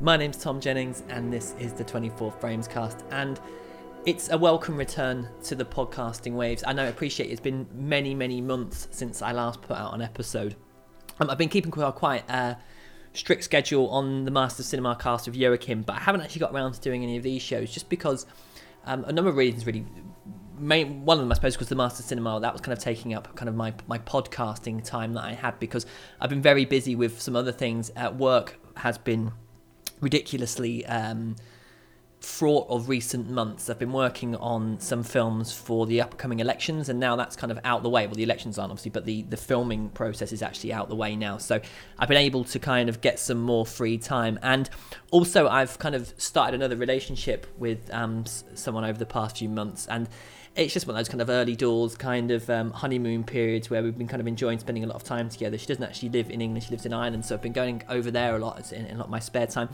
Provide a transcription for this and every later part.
My name's Tom Jennings, and this is the 24 Frames cast. And it's a welcome return to the podcasting waves. I know, I appreciate it's been many, many months since I last put out an episode. Um, I've been keeping quite a uh, strict schedule on the Master Cinema cast of Joachim, but I haven't actually got around to doing any of these shows just because um, a number of reasons really. Main, one of them, I suppose, was the Master Cinema. That was kind of taking up kind of my my podcasting time that I had because I've been very busy with some other things at work. Has been ridiculously um, fraught of recent months. I've been working on some films for the upcoming elections, and now that's kind of out the way. Well, the elections aren't obviously, but the the filming process is actually out the way now. So I've been able to kind of get some more free time, and also I've kind of started another relationship with um, someone over the past few months, and it's just one of those kind of early doors kind of um, honeymoon periods where we've been kind of enjoying spending a lot of time together. She doesn't actually live in England; she lives in Ireland, so I've been going over there a lot in, in a lot of my spare time,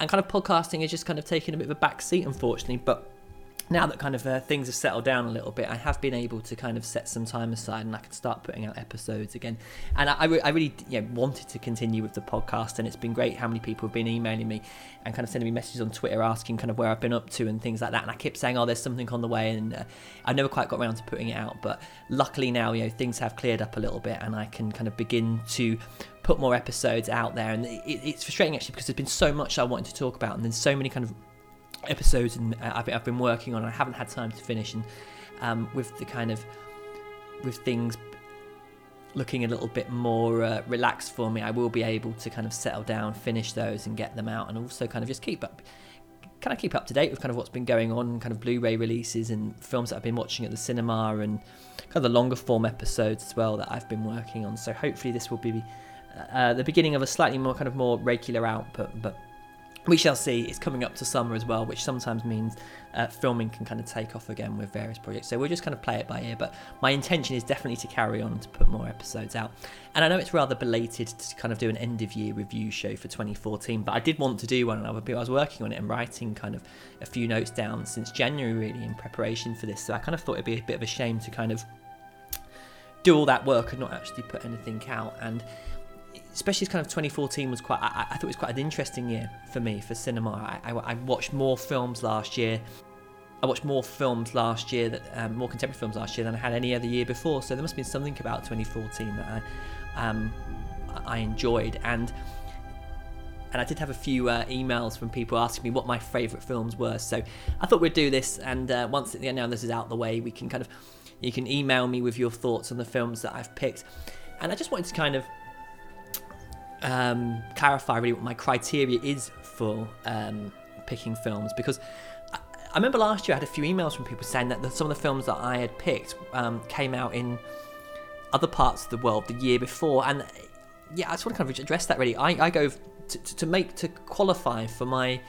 and kind of podcasting is just kind of taking a bit of a back seat, unfortunately. But now that kind of uh, things have settled down a little bit, I have been able to kind of set some time aside and I can start putting out episodes again. And I, I, re- I really you know, wanted to continue with the podcast, and it's been great how many people have been emailing me and kind of sending me messages on Twitter asking kind of where I've been up to and things like that. And I kept saying, "Oh, there's something on the way," and uh, I never quite got around to putting it out. But luckily now, you know, things have cleared up a little bit, and I can kind of begin to put more episodes out there. And it, it's frustrating actually because there's been so much I wanted to talk about, and there's so many kind of episodes and uh, I've, I've been working on. I haven't had time to finish, and um, with the kind of with things looking a little bit more uh, relaxed for me, I will be able to kind of settle down, finish those, and get them out, and also kind of just keep up. Kind of keep up to date with kind of what's been going on, kind of Blu-ray releases and films that I've been watching at the cinema, and kind of the longer form episodes as well that I've been working on. So hopefully this will be uh, the beginning of a slightly more kind of more regular output, but we shall see. It's coming up to summer as well, which sometimes means uh, filming can kind of take off again with various projects. So we'll just kind of play it by ear. But my intention is definitely to carry on to put more episodes out. And I know it's rather belated to kind of do an end of year review show for 2014, but I did want to do one, and I was working on it and writing kind of a few notes down since January, really, in preparation for this. So I kind of thought it'd be a bit of a shame to kind of do all that work and not actually put anything out. And especially kind of 2014 was quite I, I, thought it was quite an interesting year for me for cinema. I, I, I, watched more films last year. I watched more films last year that um, more contemporary films last year than I had any other year before. So there must have been something about 2014 that I um, I enjoyed. And and I did have a few uh, emails from people asking me what my favourite films were. So I thought we'd do this and uh, once you know this is out the way we can kind of you can email me with your thoughts on the films that I've picked. And I just wanted to kind of um, clarify really what my criteria is for um, picking films because I, I, remember last year I had a few emails from people saying that the, some of the films that I had picked um, came out in other parts of the world the year before, and yeah, I just want to kind of address that really. I, I go to, to make to qualify for my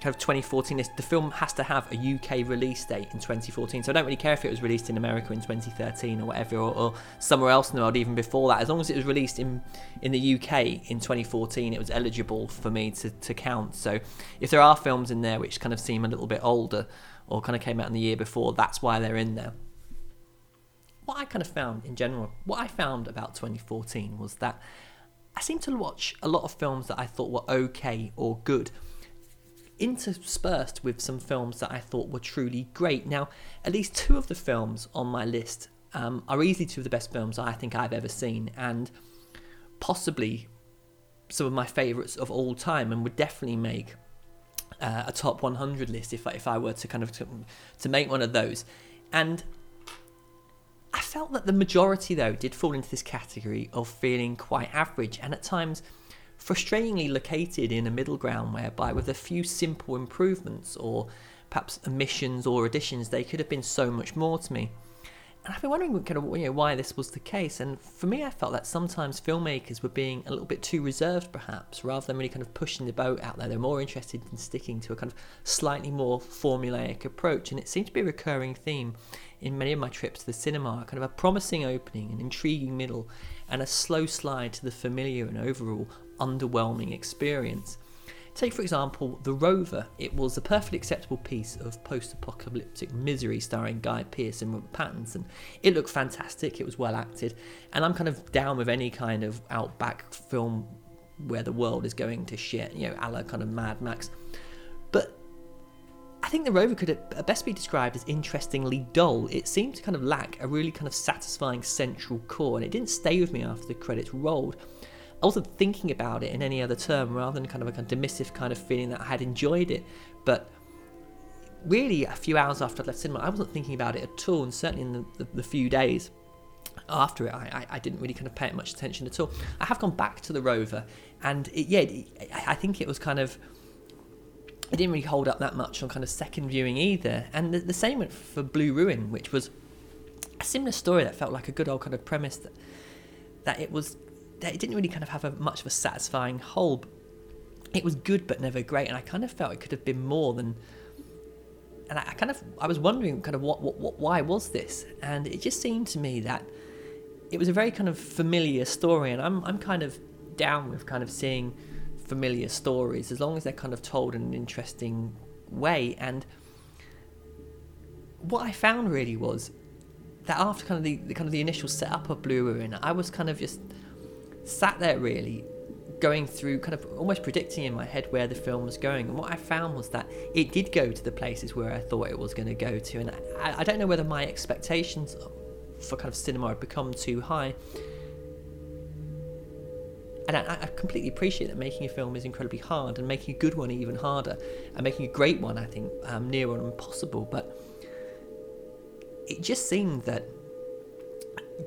kind of 2014 list, the film has to have a UK release date in 2014. So I don't really care if it was released in America in 2013 or whatever, or, or, somewhere else in the world even before that. As long as it was released in in the UK in 2014, it was eligible for me to, to count. So if there are films in there which kind of seem a little bit older or kind of came out in the year before, that's why they're in there. What I kind of found in general, what I found about 2014 was that I seemed to watch a lot of films that I thought were okay or good interspersed with some films that I thought were truly great. Now, at least two of the films on my list um, are easily two of the best films I think I've ever seen, and possibly some of my favourites of all time, and would definitely make uh, a top 100 list if I, if I were to kind of to make one of those. And I felt that the majority, though, did fall into this category of feeling quite average, and at times frustratingly located in a middle ground whereby, with a few simple improvements or perhaps omissions or additions, they could have been so much more to me. And I've been wondering kind of you know, why this was the case. And for me, I felt that sometimes filmmakers were being a little bit too reserved, perhaps, rather than really kind of pushing the boat out there. They're more interested in sticking to a kind of slightly more formulaic approach. And it seemed to be a recurring theme in many of my trips to the cinema kind of a promising opening, an intriguing middle, and a slow slide to the familiar and overall underwhelming experience. Take, for example, The Rover. It was a perfectly acceptable piece of post apocalyptic misery starring Guy Pearce and Robert Pattinson. It looked fantastic, it was well acted, and I'm kind of down with any kind of outback film where the world is going to shit, you know, a la kind of Mad Max. But I think the rover could best be described as interestingly dull. It seemed to kind of lack a really kind of satisfying central core, and it didn't stay with me after the credits rolled. I wasn't thinking about it in any other term rather than kind of a kind dismissive kind of feeling that I had enjoyed it. But really, a few hours after I left cinema, I wasn't thinking about it at all, and certainly in the, the, the few days after it, I, I, didn't really kind of pay it much attention at all. I have gone back to the Rover, and it, yeah, it, I think it was kind of. It didn't really hold up that much on kind of second viewing either. And the, the same went for Blue Ruin, which was a similar story that felt like a good old kind of premise that that it was it didn't really kind of have a, much of a satisfying whole. It was good but never great, and I kind of felt it could have been more than and I, I, kind of I was wondering kind of what, what, what why was this, and it just seemed to me that it was a very kind of familiar story, and I'm I'm kind of down with kind of seeing familiar stories as long as they're kind of told in an interesting way. And what I found really was that after kind of the, the kind of the initial setup of Blue Ruin, I was kind of just sat there really going through kind of almost predicting in my head where the film was going. And what I found was that it did go to the places where I thought it was going to go to. And I, I don't know whether my expectations for kind of cinema had become too high. And I, I, completely appreciate that making a film is incredibly hard, and making a good one even harder, and making a great one, I think, um, near on impossible. But it just seemed that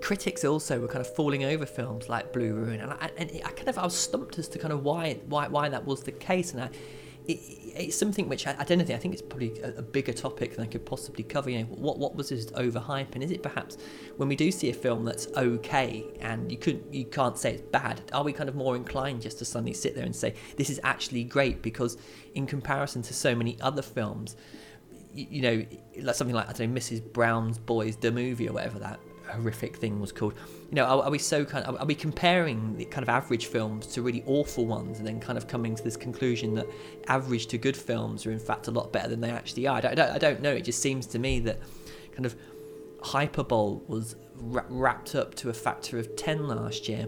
critics also were kind of falling over films like Blue Ruin, and I, and I kind of I was stumped as to kind of why why why that was the case, and I. It, it's something which I, I, don't know. I think it's probably a, a, bigger topic than I could possibly cover. You know, what what was this overhype, and is it perhaps when we do see a film that's okay and you could you can't say it's bad? Are we kind of more inclined just to suddenly sit there and say this is actually great because in comparison to so many other films, you, you know, like something like I don't know, Mrs. Brown's Boys, the movie or whatever that horrific thing was called. You know, are, are, we so kind of, are we comparing the kind of average films to really awful ones and then kind of coming to this conclusion that average to good films are in fact a lot better than they actually are? I don't, I don't know. It just seems to me that kind of hyperbole was wrapped up to a factor of 10 last year.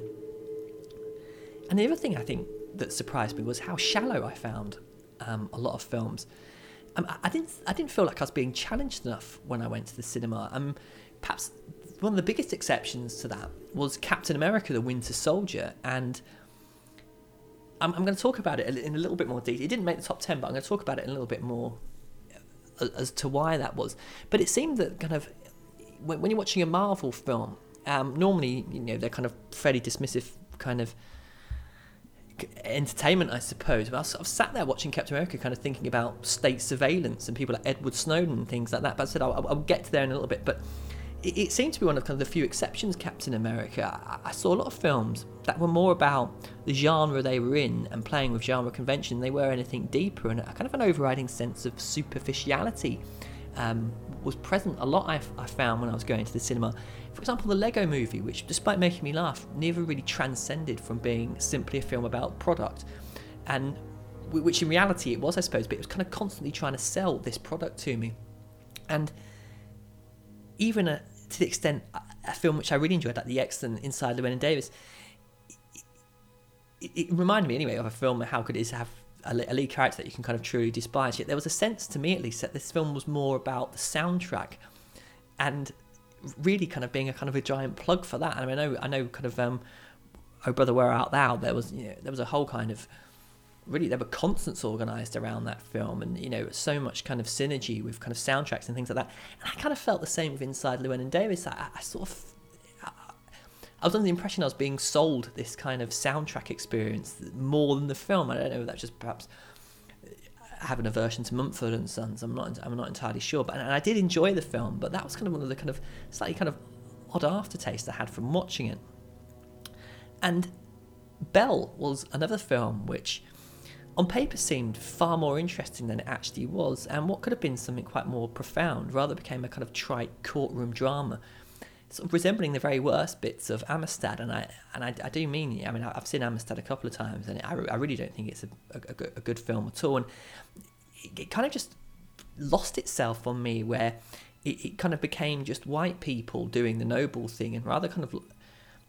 And the other thing I think that surprised me was how shallow I found um, a lot of films. Um, I didn't I didn't feel like I was being challenged enough when I went to the cinema. Um, perhaps one of the biggest exceptions to that was Captain America: The Winter Soldier, and I'm, I'm going to talk about it in a little bit more detail. It didn't make the top ten, but I'm going to talk about it in a little bit more uh, as to why that was. But it seemed that kind of when, when you're watching a Marvel film, um, normally you know they're kind of fairly dismissive kind of entertainment, I suppose. But I sat there watching Captain America, kind of thinking about state surveillance and people like Edward Snowden and things like that. But I said I'll, I'll get to there in a little bit. But it, it, seemed to be one of kind of the few exceptions. Captain America. I, I, saw a lot of films that were more about the genre they were in and playing with genre convention. They were anything deeper, and a kind of an overriding sense of superficiality um, was present a lot. I, I found when I was going to the cinema. For example, the Lego Movie, which, despite making me laugh, never really transcended from being simply a film about product, and which in reality it was, I suppose, but it was kind of constantly trying to sell this product to me, and even a, to the extent a film which I really enjoyed, like The Excellent Inside Llewyn Davis, it, it, reminded me anyway of a film. How good it is to have a, a lead character that you can kind of truly despise. Yet there was a sense to me, at least, that this film was more about the soundtrack, and really kind of being a kind of a giant plug for that. And I know, I know, kind of, um, Oh Brother Where Art Thou? There was, you know, there was a whole kind of really there were concerts organized around that film and you know so much kind of synergy with kind of soundtracks and things like that and i kind of felt the same with inside llewyn and davis I, I, sort of I was under the impression I was being sold this kind of soundtrack experience more than the film. I don't know. if That's just perhaps having an aversion to Mumford and Sons. I'm not. I'm not entirely sure. But and I did enjoy the film, but that was kind of one of the kind of slightly kind of odd aftertaste I had from watching it. And Belle was another film which on paper seemed far more interesting than it actually was, and what could have been something quite more profound rather became a kind of trite courtroom drama, sort of resembling the very worst bits of Amistad. And I and I, I do mean, I mean, I've seen Amistad a couple of times, and I, I really don't think it's a, a, a good film at all. And it, it, kind of just lost itself on me, where it, it kind of became just white people doing the noble thing, and rather kind of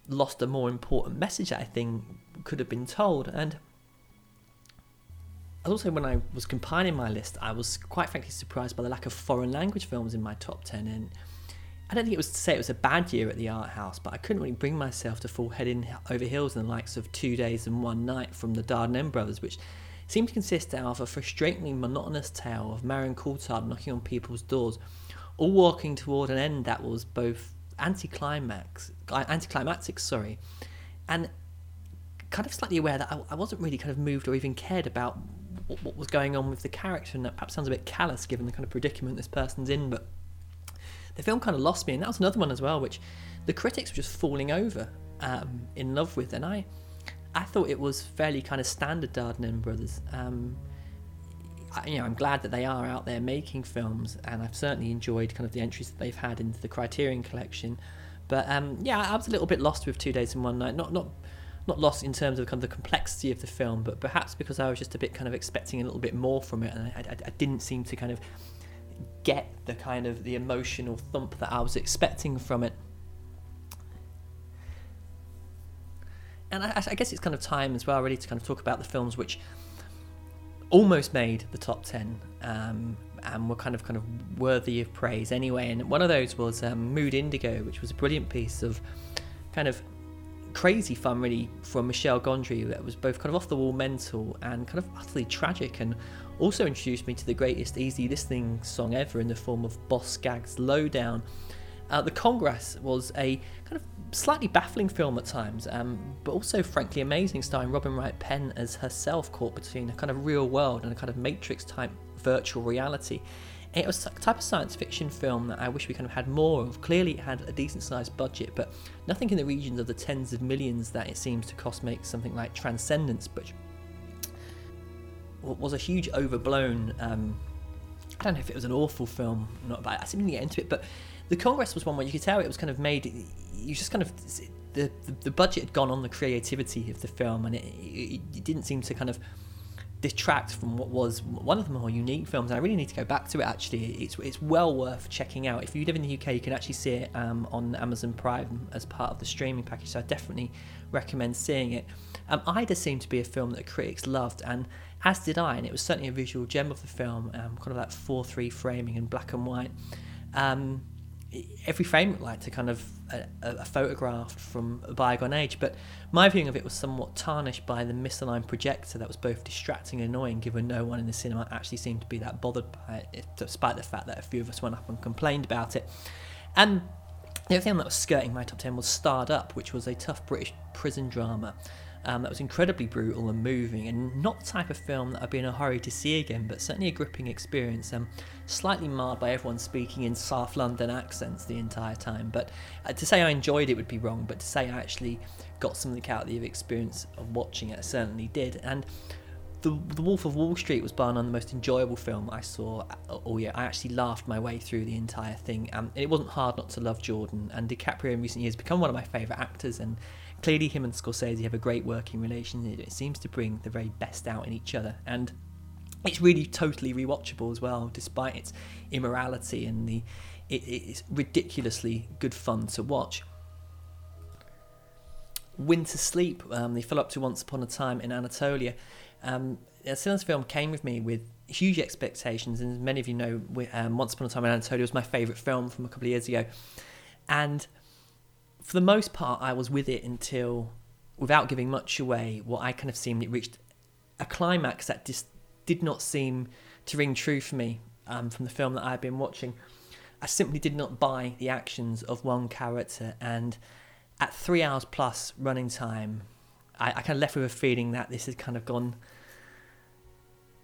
lost a more important message. that I think could have been told. And also, when I was compiling my list, I was quite frankly surprised by the lack of foreign language films in my top 10. And I don't think it was to say it was a bad year at the art house, but I couldn't really bring myself to fall head in over heels in the likes of Two Days and One Night from the Dardenne brothers, which seemed to consist of a frustratingly monotonous tale of Marion Cotillard knocking on people's doors, all walking toward an end that was both anticlimax, uh, anticlimactic, sorry, and kind of slightly aware that I, I wasn't really kind of moved or even cared about what, what was going on with the character, and that perhaps sounds a bit callous given the kind of predicament this person's in, but the film kind of lost me, and that was another one as well, which the critics were just falling over um, in love with, and I, I thought it was fairly kind of standard Dardenne Brothers. Um, I, you know, I'm glad that they are out there making films, and I've certainly enjoyed kind of the entries that they've had into the Criterion collection. But um, yeah, I was a little bit lost with Two Days and One Night. Not not not lost in terms of kind of the complexity of the film, but perhaps because I was just a bit kind of expecting a little bit more from it, and I, I, I didn't seem to kind of get the kind of the emotional thump that I was expecting from it. And I, I guess it's kind of time as well, really, to kind of talk about the films which almost made the top 10 um, and were kind of kind of worthy of praise anyway and one of those was um, mood indigo which was a brilliant piece of kind of crazy fun, really, from Michel Gondry that was both kind of off the wall mental and kind of utterly tragic, and also introduced me to the greatest easy listening song ever in the form of Boss Gags Lowdown. Uh, the Congress was a kind of slightly baffling film at times, um, but also frankly amazing, starring Robin Wright Penn as herself caught between a kind of real world and a kind of Matrix type virtual reality. It was a type of science fiction film that I wish we kind of had more of. Clearly, it had a decent sized budget, but nothing in the regions of the tens of millions that it seems to cost make something like Transcendence, which was a huge overblown. Um, I don't know if it was an awful film, not, but I seem to get into it. But the Congress was one where you could tell it was kind of made. You just kind of the, the, the budget had gone on the creativity of the film, and it, it, it didn't seem to kind of detract from what was one of the more unique films. And I really need to go back to it. Actually, it's it's well worth checking out. If you live in the UK, you can actually see it um, on Amazon Prime as part of the streaming package. So I definitely recommend seeing it. Um, Ida seemed to be a film that critics loved, and as did I. And it was certainly a visual gem of the film, um, kind of that four three framing in black and white. Um, every frame looked like to kind of a, a, photograph from a bygone age, but my viewing of it was somewhat tarnished by the misaligned projector that was both distracting and annoying, given no one in the cinema actually seemed to be that bothered by it, despite the fact that a few of us went up and complained about it. And the other thing that was skirting my top 10 was Starred Up, which was a tough British prison drama um, that was incredibly brutal and moving, and not the type of film that I'd be in a hurry to see again, but certainly a gripping experience. Um, slightly marred by everyone speaking in South London accents the entire time. But uh, to say I enjoyed it would be wrong, but to say I actually got something out of the experience of watching it, I certainly did. And the, the Wolf of Wall Street was bar none the most enjoyable film I saw all year. I actually laughed my way through the entire thing. Um, it wasn't hard not to love Jordan, and DiCaprio in recent years become one of my favourite actors. And clearly, him and Scorsese have a great working relationship. It seems to bring the very best out in each other, and it's really totally rewatchable as well, despite its immorality and the it, it's ridiculously good fun to watch. Winter Sleep, um, they follow up to Once Upon a Time in Anatolia. Um, this film came with me with huge expectations, and as many of you know, um, Once Upon a Time in Anatolia was my favourite film from a couple of years ago. And for the most part, I was with it until, without giving much away, what I kind of seemed it reached a climax that just did not seem to ring true for me um, from the film that I had been watching. I simply did not buy the actions of one character, and at three hours plus running time, I, I kind of left with a feeling that this had kind of gone.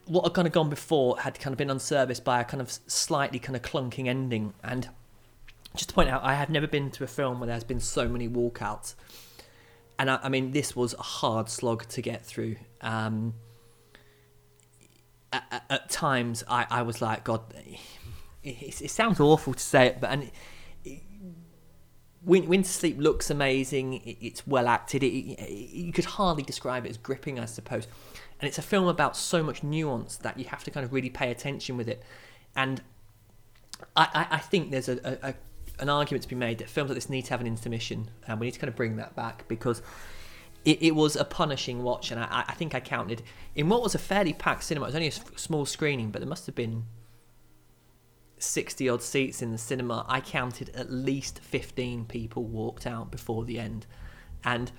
What had kind of gone before had kind of been unserviced by a kind of slightly kind of clunking ending. And just to point out, I have never been to a film where there's been so many walkouts. And I, I mean, this was a hard slog to get through. Um, at, at, times, I, I was like, God, it, it, sounds awful to say it, but and Winter Sleep looks amazing. it's well acted. you could hardly describe it as gripping, I suppose. And it's a film about so much nuance that you have to kind of really pay attention with it. And I, I, I think there's a, a, a, an argument to be made that films like this need to have an intermission, and we need to kind of bring that back because it, it was a punishing watch, and I, I think I counted in what was a fairly packed cinema. It was only a small screening, but there must have been 60 odd seats in the cinema. I counted at least 15 people walked out before the end. And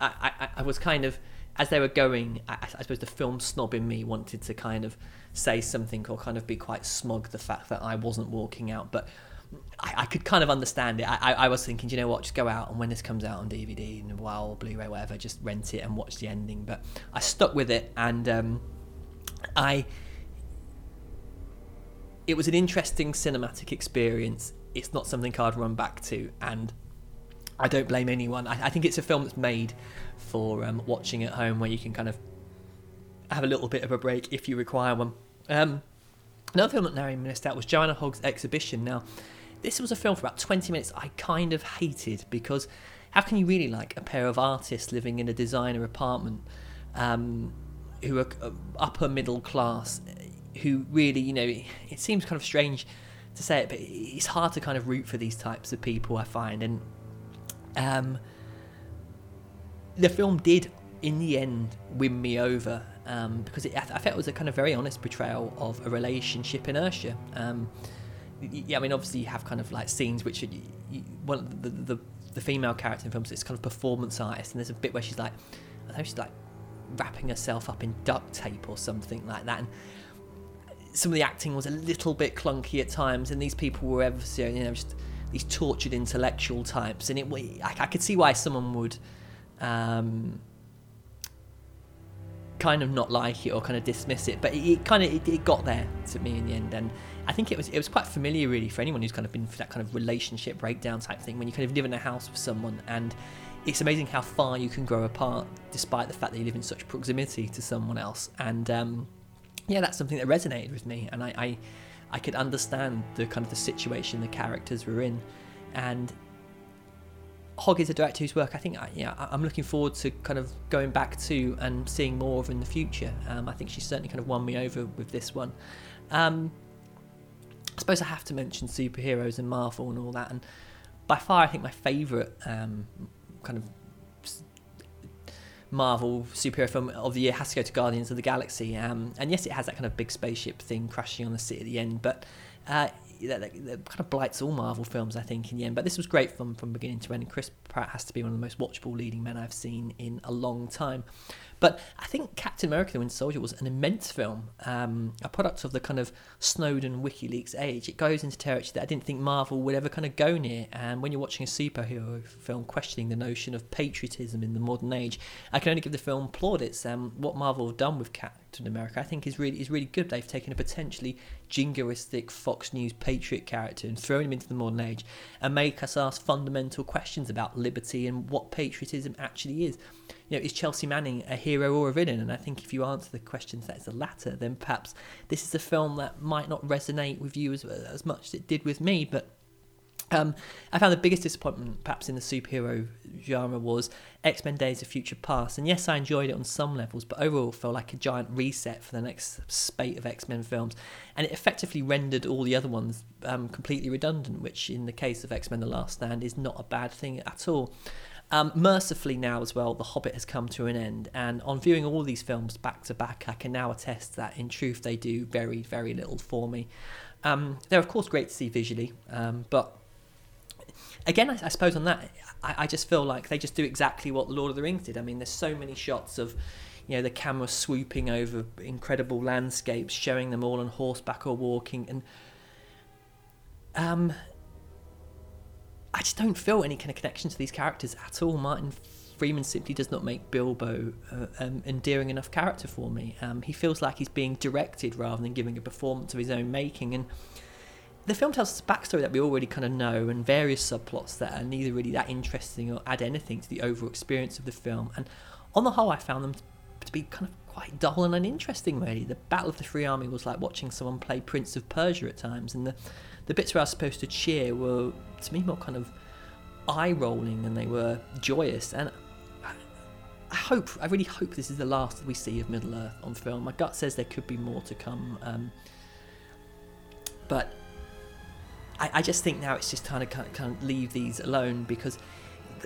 I, I, I was kind of, as they were going, I, I suppose the film snob in me wanted to kind of say something or kind of be quite smug the fact that I wasn't walking out. But I, I could kind of understand it. I, I, was thinking, you know what, just go out and when this comes out on DVD and wow, Blu-ray, whatever, just rent it and watch the ending. But I stuck with it and um, I it was an interesting cinematic experience. It's not something I'd run back to, and I don't blame anyone. I, I think it's a film that's made for um, watching at home, where you can kind of have a little bit of a break if you require one. Um, another film that narrowly missed out was Joanna Hogg's Exhibition. Now, this was a film for about 20 minutes I kind of hated because how can you really like a pair of artists living in a designer apartment um, who are uh, upper middle class who really, you know, it seems kind of strange to say it, but it's hard to kind of root for these types of people, I find. And um, the film did, in the end, win me over um, because it, I felt it was a kind of very honest portrayal of a relationship inertia. Um, yeah, I mean, obviously you have kind of like scenes which are you, one of the, the the female character in films is kind of performance artist, and there's a bit where she's like, I know she's like wrapping herself up in duct tape or something like that, and some of the acting was a little bit clunky at times, and these people were ever so, you know just these tortured intellectual types, and it I, I could see why someone would um, kind of not like it or kind of dismiss it, but it, it kind of it, it, got there to me in the end, and I think it was it was quite familiar really for anyone who's kind of been for that kind of relationship breakdown type thing when you kind of live in a house with someone and it's amazing how far you can grow apart despite the fact that you live in such proximity to someone else and um, yeah that's something that resonated with me and I, I I could understand the kind of the situation the characters were in and Hogg is a director whose work I think yeah I'm looking forward to kind of going back to and seeing more of in the future. Um, I think she's certainly kind of won me over with this one. Um, I suppose I have to mention superheroes and Marvel and all that, and by far I think my favourite um, kind of Marvel superhero film of the year has to go to Guardians of the Galaxy. Um, and yes, it has that kind of big spaceship thing crashing on the city at the end, but uh, that, that, that, kind of blights all Marvel films, I think, in the end. But this was great fun from beginning to end. And Chris Pratt has to be one of the most watchable leading men I've seen in a long time. But I think Captain America: The Winter Soldier was an immense film, um, a product of the kind of Snowden WikiLeaks age. It goes into territory that I didn't think Marvel would ever kind of go near. And when you're watching a superhero film questioning the notion of patriotism in the modern age, I can only give the film plaudits. Um, what Marvel have done with Captain America, I think, is really is really good. They've taken a potentially jingoistic Fox News patriot character and thrown him into the modern age and make us ask fundamental questions about liberty and what patriotism actually is you know, is Chelsea Manning a hero or a villain? And I think if you answer the questions that is the latter, then perhaps this is a film that might not resonate with you as, as much as it did with me. But um, I found the biggest disappointment, perhaps in the superhero genre, was X Men: Days of Future Past. And yes, I enjoyed it on some levels, but overall felt like a giant reset for the next spate of X Men films. And it effectively rendered all the other ones um, completely redundant, which, in the case of X Men: The Last Stand, is not a bad thing at all. Um, mercifully, now as well, The Hobbit has come to an end, and on viewing all these films back to back, I can now attest that in truth they do very, very little for me. Um, they're of course great to see visually, um, but again, I, I, suppose on that, I, I, just feel like they just do exactly what Lord of the Rings did. I mean, there's so many shots of, you know, the camera swooping over incredible landscapes, showing them all on horseback or walking, and um, I just don't feel any kind of connection to these characters at all. Martin Freeman simply does not make Bilbo uh, um, endearing enough character for me. Um, he feels like he's being directed rather than giving a performance of his own making. And the film tells us a backstory that we already kind of know and various subplots that are neither really that interesting or add anything to the overall experience of the film. And on the whole, I found them to be kind of quite dull and uninteresting, really. The Battle of the Free Army was like watching someone play Prince of Persia at times, and the the bits where I was supposed to cheer were to me more kind of eye rolling than they were joyous. And I hope, I really hope this is the last that we see of Middle Earth on film. My gut says there could be more to come, um, but I, I, just think now it's just time to kind of, kind of leave these alone because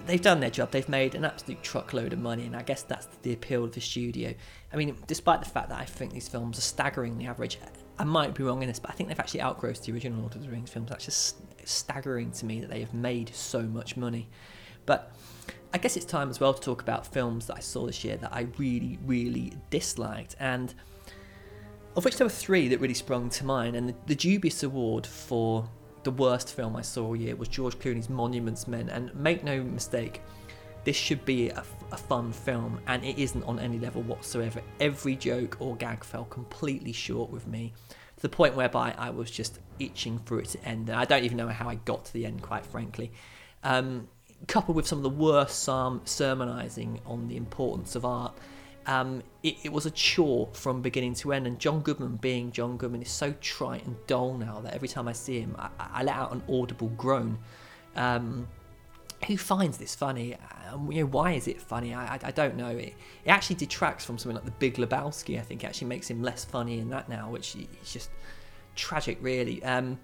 they've done their job. They've made an absolute truckload of money, and I guess that's the appeal of the studio. I mean, despite the fact that I think these films are staggeringly average, I might be wrong in this, but I think they've actually outgrossed the original Lord of the Rings films. That's just staggering to me that they have made so much money. But I guess it's time as well to talk about films that I saw this year that I really, really disliked, and of which there were three that really sprung to mind. And the, the dubious award for the worst film I saw all year was George Clooney's Monuments Men. And make no mistake, this should be a, a, fun film, and it isn't on any level whatsoever. Every joke or gag fell completely short with me, to the point whereby I was just itching for it to end. And I don't even know how I got to the end, quite frankly. Um, coupled with some of the worst sermonizing on the importance of art, um, it, it, was a chore from beginning to end. And John Goodman, being John Goodman, is so trite and dull now that every time I see him, I, I let out an audible groan. Um, who finds this funny? Um, you know, why is it funny? I, I, I don't know. It, it, actually detracts from something like The Big Lebowski. I think actually makes him less funny in that now, which is just tragic, really. Um,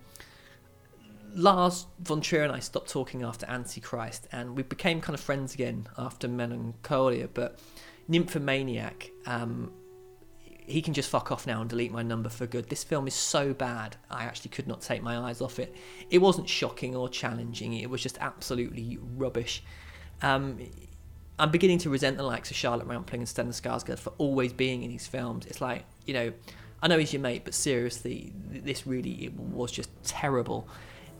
Lars von Trier and I stopped talking after Antichrist, and we became kind of friends again after Melancholia. But Nymphomaniac, um, he can just fuck off now and delete my number for good. This film is so bad, I actually could not take my eyes off it. It wasn't shocking or challenging, it was just absolutely rubbish. Um, I'm beginning to resent the likes of Charlotte Rampling and Stellan Skarsgård for always being in these films. It's like, you know, I know he's your mate, but seriously, this really was just terrible.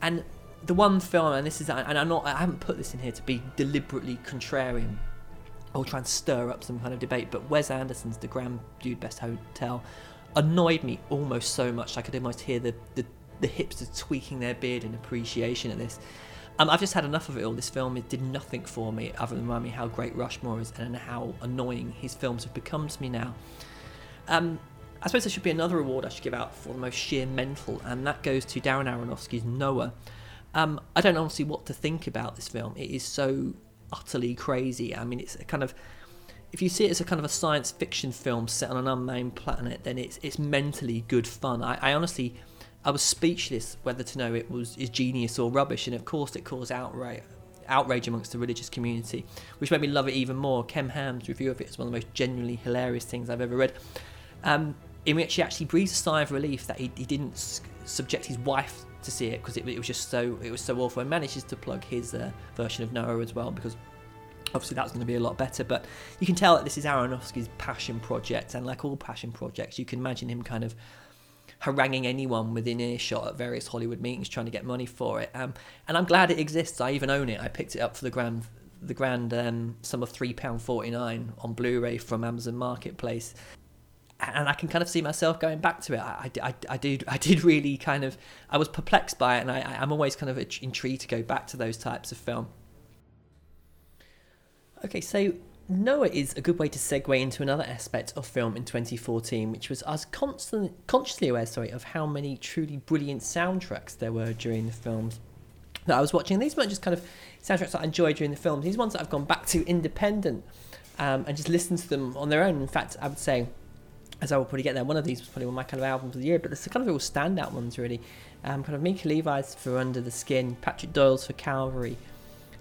And the one film, and this is, and I'm not, I haven't put this in here to be deliberately contrarian or try and stir up some kind of debate, but Wes Anderson's The Grand Budapest Hotel annoyed me almost so much I could almost hear the, the, the hipsters tweaking their beard in appreciation of this. Um, I've just had enough of it all. This film did nothing for me other than remind me how great Rushmore is and how annoying his films have become to me now. Um, I suppose there should be another award I should give out for the most sheer mental, and that goes to Darren Aronofsky's Noah. Um, I don't honestly what to think about this film. It is so utterly crazy. I mean, it's a kind of if you see it as a kind of a science fiction film set on an unnamed planet, then it's it's mentally good fun. I, I honestly, I was speechless whether to know it was is genius or rubbish, and of course it caused outrage outrage amongst the religious community, which made me love it even more. Ken Ham's review of it is one of the most genuinely hilarious things I've ever read. Um, in which he actually breathes a sigh of relief that he, he didn't subject his wife to see it because it, it, was just so it was so awful. And manages to plug his uh, version of Noah as well because obviously that's going to be a lot better but you can tell that this is Aronofsky's passion project and like all passion projects you can imagine him kind of haranguing anyone within earshot at various Hollywood meetings trying to get money for it. Um, and I'm glad it exists. I even own it. I picked it up for the grand the grand um, sum of £3.49 on Blu-ray from Amazon Marketplace and I can kind of see myself going back to it. I, I, I, did I did really kind of I was perplexed by it, and I, I'm always kind of intrigued to go back to those types of film. Okay, so Noah is a good way to segue into another aspect of film in 2014, which was us constantly consciously aware, sorry, of how many truly brilliant soundtracks there were during the films that I was watching. These weren't just kind of soundtracks that I enjoyed during the films; these ones that I've gone back to independent um, and just listened to them on their own. In fact, I would say as I will probably get there. One of these was probably one of my kind of albums of the year, but it's kind of real standout ones really. Um, kind of Mika Levi's for Under the Skin, Patrick Doyle's for Calvary,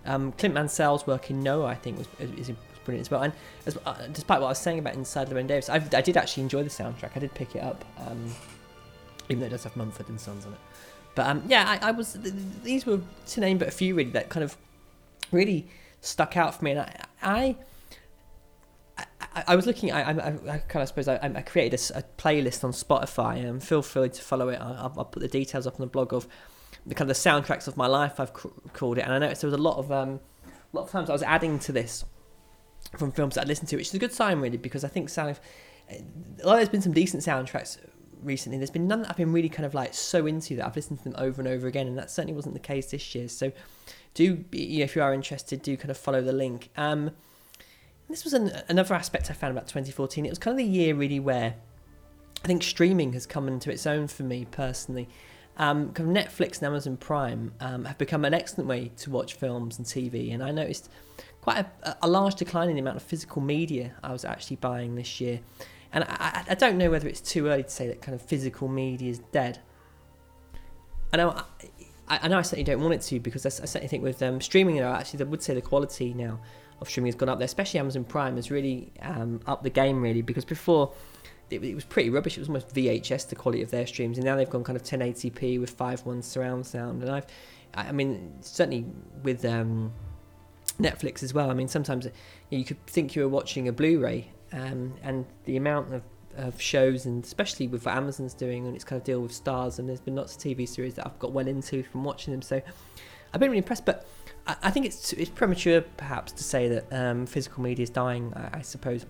um, Clint Mansell's work in Noah I think was, is, is brilliant as well. And as, uh, despite what I was saying about Inside Llewyn Davis, I, I, did actually enjoy the soundtrack. I did pick it up, um, even though it does have Mumford and Sons on it. But um, yeah, I, I, was these were to name but a few really that kind of really stuck out for me, and I, I I, I was looking. I, I, I kind of suppose I, I created a, a, playlist on Spotify, and feel free to follow it. I'll, I'll, put the details up on the blog of the kind of the soundtracks of my life. I've called it, and I noticed there was a lot of um, a lot of times I was adding to this from films that I listened to, which is a good sign really because I think sound. Although there's been some decent soundtracks recently, there's been none that I've been really kind of like so into that I've listened to them over and over again, and that certainly wasn't the case this year. So, do you know, if you are interested, do kind of follow the link. Um, this was an, another aspect I found about 2014. It was kind of the year really where I think streaming has come into its own for me personally. Um, Netflix and Amazon Prime um, have become an excellent way to watch films and TV, and I noticed quite a, a, large decline in the amount of physical media I was actually buying this year. And I, I, don't know whether it's too early to say that kind of physical media is dead. I know I, I know I certainly don't want it to because I, I certainly think with um, streaming, know, actually, I would say the quality now of streaming has gone up there, especially Amazon Prime has really um, the game, really, because before it, it, was pretty rubbish. It was almost VHS, the quality of their streams, and now they've gone kind of 1080p with 5.1 surround sound. And I've, I mean, certainly with um, Netflix as well. I mean, sometimes you could think you were watching a Blu-ray, um, and the amount of, of shows, and especially with what Amazon's doing and its kind of deal with stars, and there's been lots of TV series that I've got well into from watching them. So I've been really impressed, but I, think it's it's premature perhaps to say that um, physical media is dying. I, I, suppose.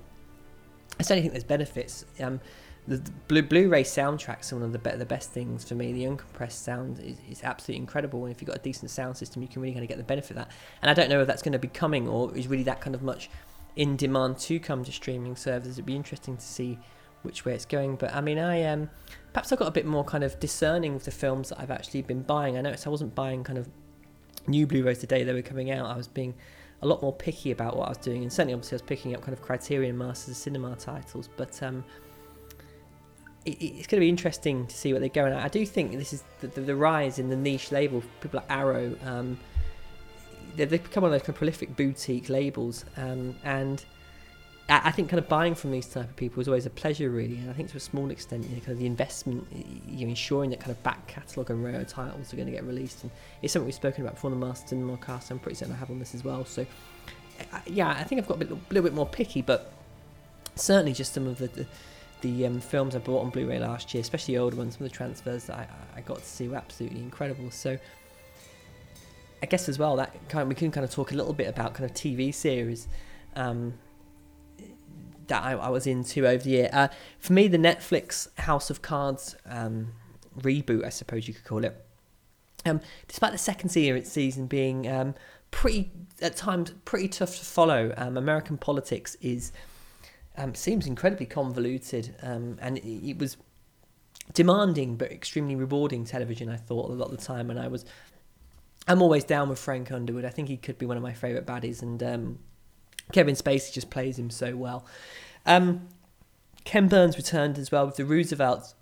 I certainly think there's benefits. Um, the, the Blu- Blu-ray soundtracks are one of the, be- the best things for me. The uncompressed sound is, is absolutely incredible, and if you've got a decent sound system, you can really kind of get the benefit of that. And I don't know if that's going to be coming or is really that kind of much in demand to come to streaming services. It'd be interesting to see which way it's going. But I mean, I um, perhaps I got a bit more kind of discerning with the films that I've actually been buying. I noticed I wasn't buying kind of new Blu-rays today they were coming out. I was being a lot more picky about what I was doing, and certainly obviously I was picking up kind of Criterion Masters of Cinema titles. But um, it, it's going to be interesting to see what they're going at. I do think this is the, the, the rise in the niche label. People like Arrow, um, they've, become one of those kind of prolific boutique labels, um, and I, think kind of buying from these type of people is always a pleasure, really. And I think to a small extent, you know, kind of the investment, you know, ensuring that kind of back catalogue and rare titles are going to get released, and it's something we've spoken about before the Master Cinema cast. I'm pretty certain I have on this as well. So, yeah, I think I've got a, a little bit more picky, but certainly just some of the, the the um, films I bought on Blu-ray last year, especially the older ones, some of the transfers that I, I got to see were absolutely incredible. So I guess as well that kind of, we can kind of talk a little bit about kind of TV series um, that I, I, was into over the year. Uh, for me, the Netflix House of Cards um, reboot, I suppose you could call it. Um, despite the second season being um, pretty at times pretty tough to follow, um, American politics is um, seems incredibly convoluted, um, and it, it, was demanding but extremely rewarding television. I thought a lot of the time, and I was, I'm always down with Frank Underwood. I think he could be one of my favourite baddies, and Kevin Spacey just plays him so well. Um, Ken Burns returned as well with the Roosevelts,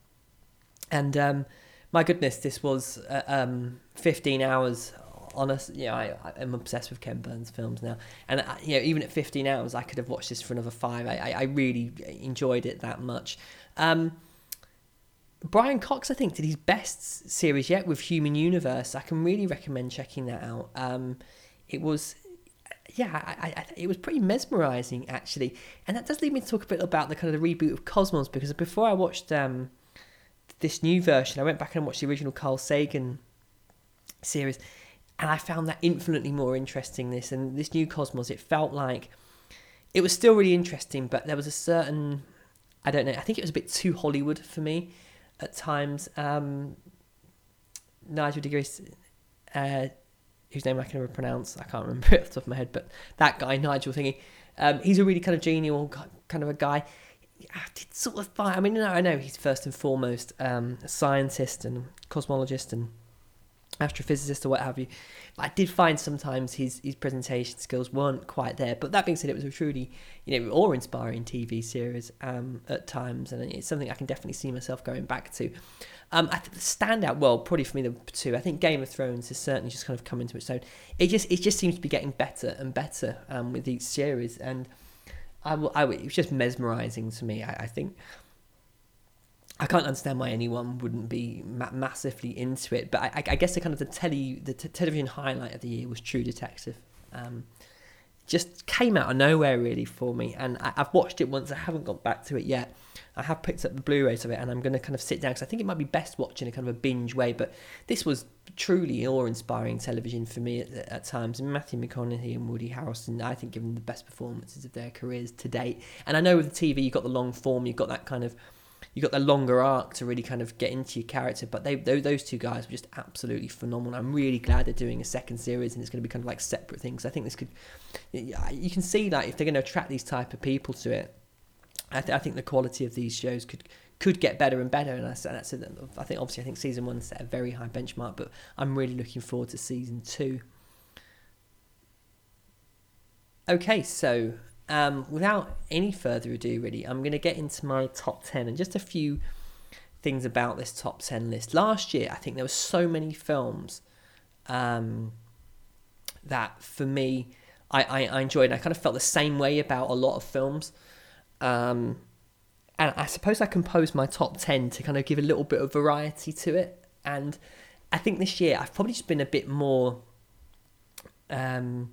and um, my goodness, this was uh, um, 15 hours honest, yeah, I, I'm obsessed with Ken Burns films now, and uh, you know, even at 15 hours, I could have watched this for another five. I, I, I really enjoyed it that much. Um, Brian Cox, I think, did his best series yet with Human Universe. I can really recommend checking that out. Um, it was, yeah, I, I, it was pretty mesmerizing actually, and that does lead me to talk a bit about the kind of the reboot of Cosmos because before I watched um, this new version, I went back and watched the original Carl Sagan series and I found that infinitely more interesting. This and this new Cosmos, it felt like it was still really interesting, but there was a certain I don't know. I think it was a bit too Hollywood for me at times. Um, Nigel deGrasse, uh, whose name I can never pronounce, I can't remember it off the top of my head, but that guy, Nigel thingy, um, he's a really kind of genial kind of a guy. I did sort of I mean, I know he's first and foremost um, a scientist and cosmologist and astrophysicist or what have you. I did find sometimes his his presentation skills weren't quite there. But that being said, it was a truly you know awe-inspiring TV series um, at times, and it's something I can definitely see myself going back to. Um, I think the standout, well, probably for me the two. I think Game of Thrones has certainly just kind of come into its own. It just it just seems to be getting better and better um, with each series, and I, will, I it was just mesmerising to me. I, I think I can't understand why anyone wouldn't be ma- massively into it. But I, I, guess the kind of the telly, the t- television highlight of the year was True Detective. Um, just came out of nowhere really for me, and I, have watched it once. I haven't got back to it yet. I have picked up the Blu-rays of it, and I'm going to kind of sit down because I think it might be best watching a kind of a binge way. But this was truly awe-inspiring television for me at, at times. Matthew McConaughey and Woody Harrelson, I think, given the best performances of their careers to date. And I know with the TV, you've got the long form, you've got that kind of you got the longer arc to really kind of get into your character. But they those two guys were just absolutely phenomenal. I'm really glad they're doing a second series and it's going to be kind of like separate things. I think this could you can see that if they're going to attract these type of people to it, I, th- I think the quality of these shows could could get better and better. And I that's, that's I think obviously I think season one set a very high benchmark, but I'm really looking forward to season two. Okay, so um, without any further ado, really, I'm going to get into my top 10 and just a few things about this top 10 list. Last year, I think there were so many films um, that for me, I, I, I enjoyed. I kind of felt the same way about a lot of films. Um, and I suppose I composed my top 10 to kind of give a little bit of variety to it. And I think this year I've probably just been a bit more. Um,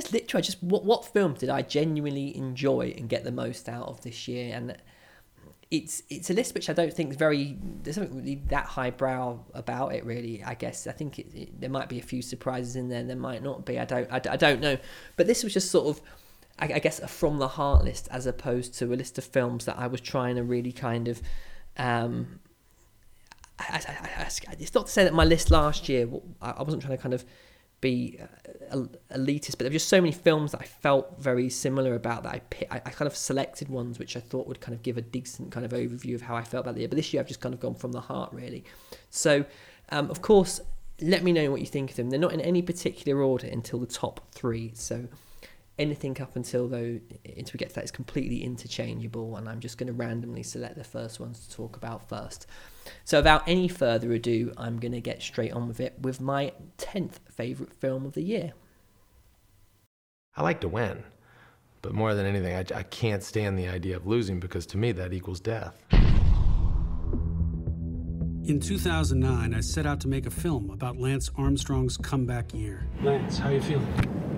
guess literally, just what what films did I genuinely enjoy and get the most out of this year? And it's it's a list which I don't think is very there's something really that highbrow about it really I guess I think it, it, there might be a few surprises in there there might not be I don't I, I don't know but this was just sort of I, I, guess a from the heart list as opposed to a list of films that I was trying to really kind of um I, I, it's not to say that my list last year I wasn't trying to kind of be uh, elitist, but there were just so many films that I felt very similar about that I, I, I kind of selected ones which I thought would kind of give a decent kind of overview of how I felt about the year. But this year I've just kind of gone from the heart really. So, um, of course, let me know what you think of them. They're not in any particular order until the top three. So anything up until though until we get to that is completely interchangeable, and I'm just going to randomly select the first ones to talk about first. So, without any further ado, I'm going to get straight on with it with my 10th favourite film of the year. I like to win, but more than anything, I, I can't stand the idea of losing because to me that equals death. In 2009, I set out to make a film about Lance Armstrong's comeback year. Lance, how are you feeling?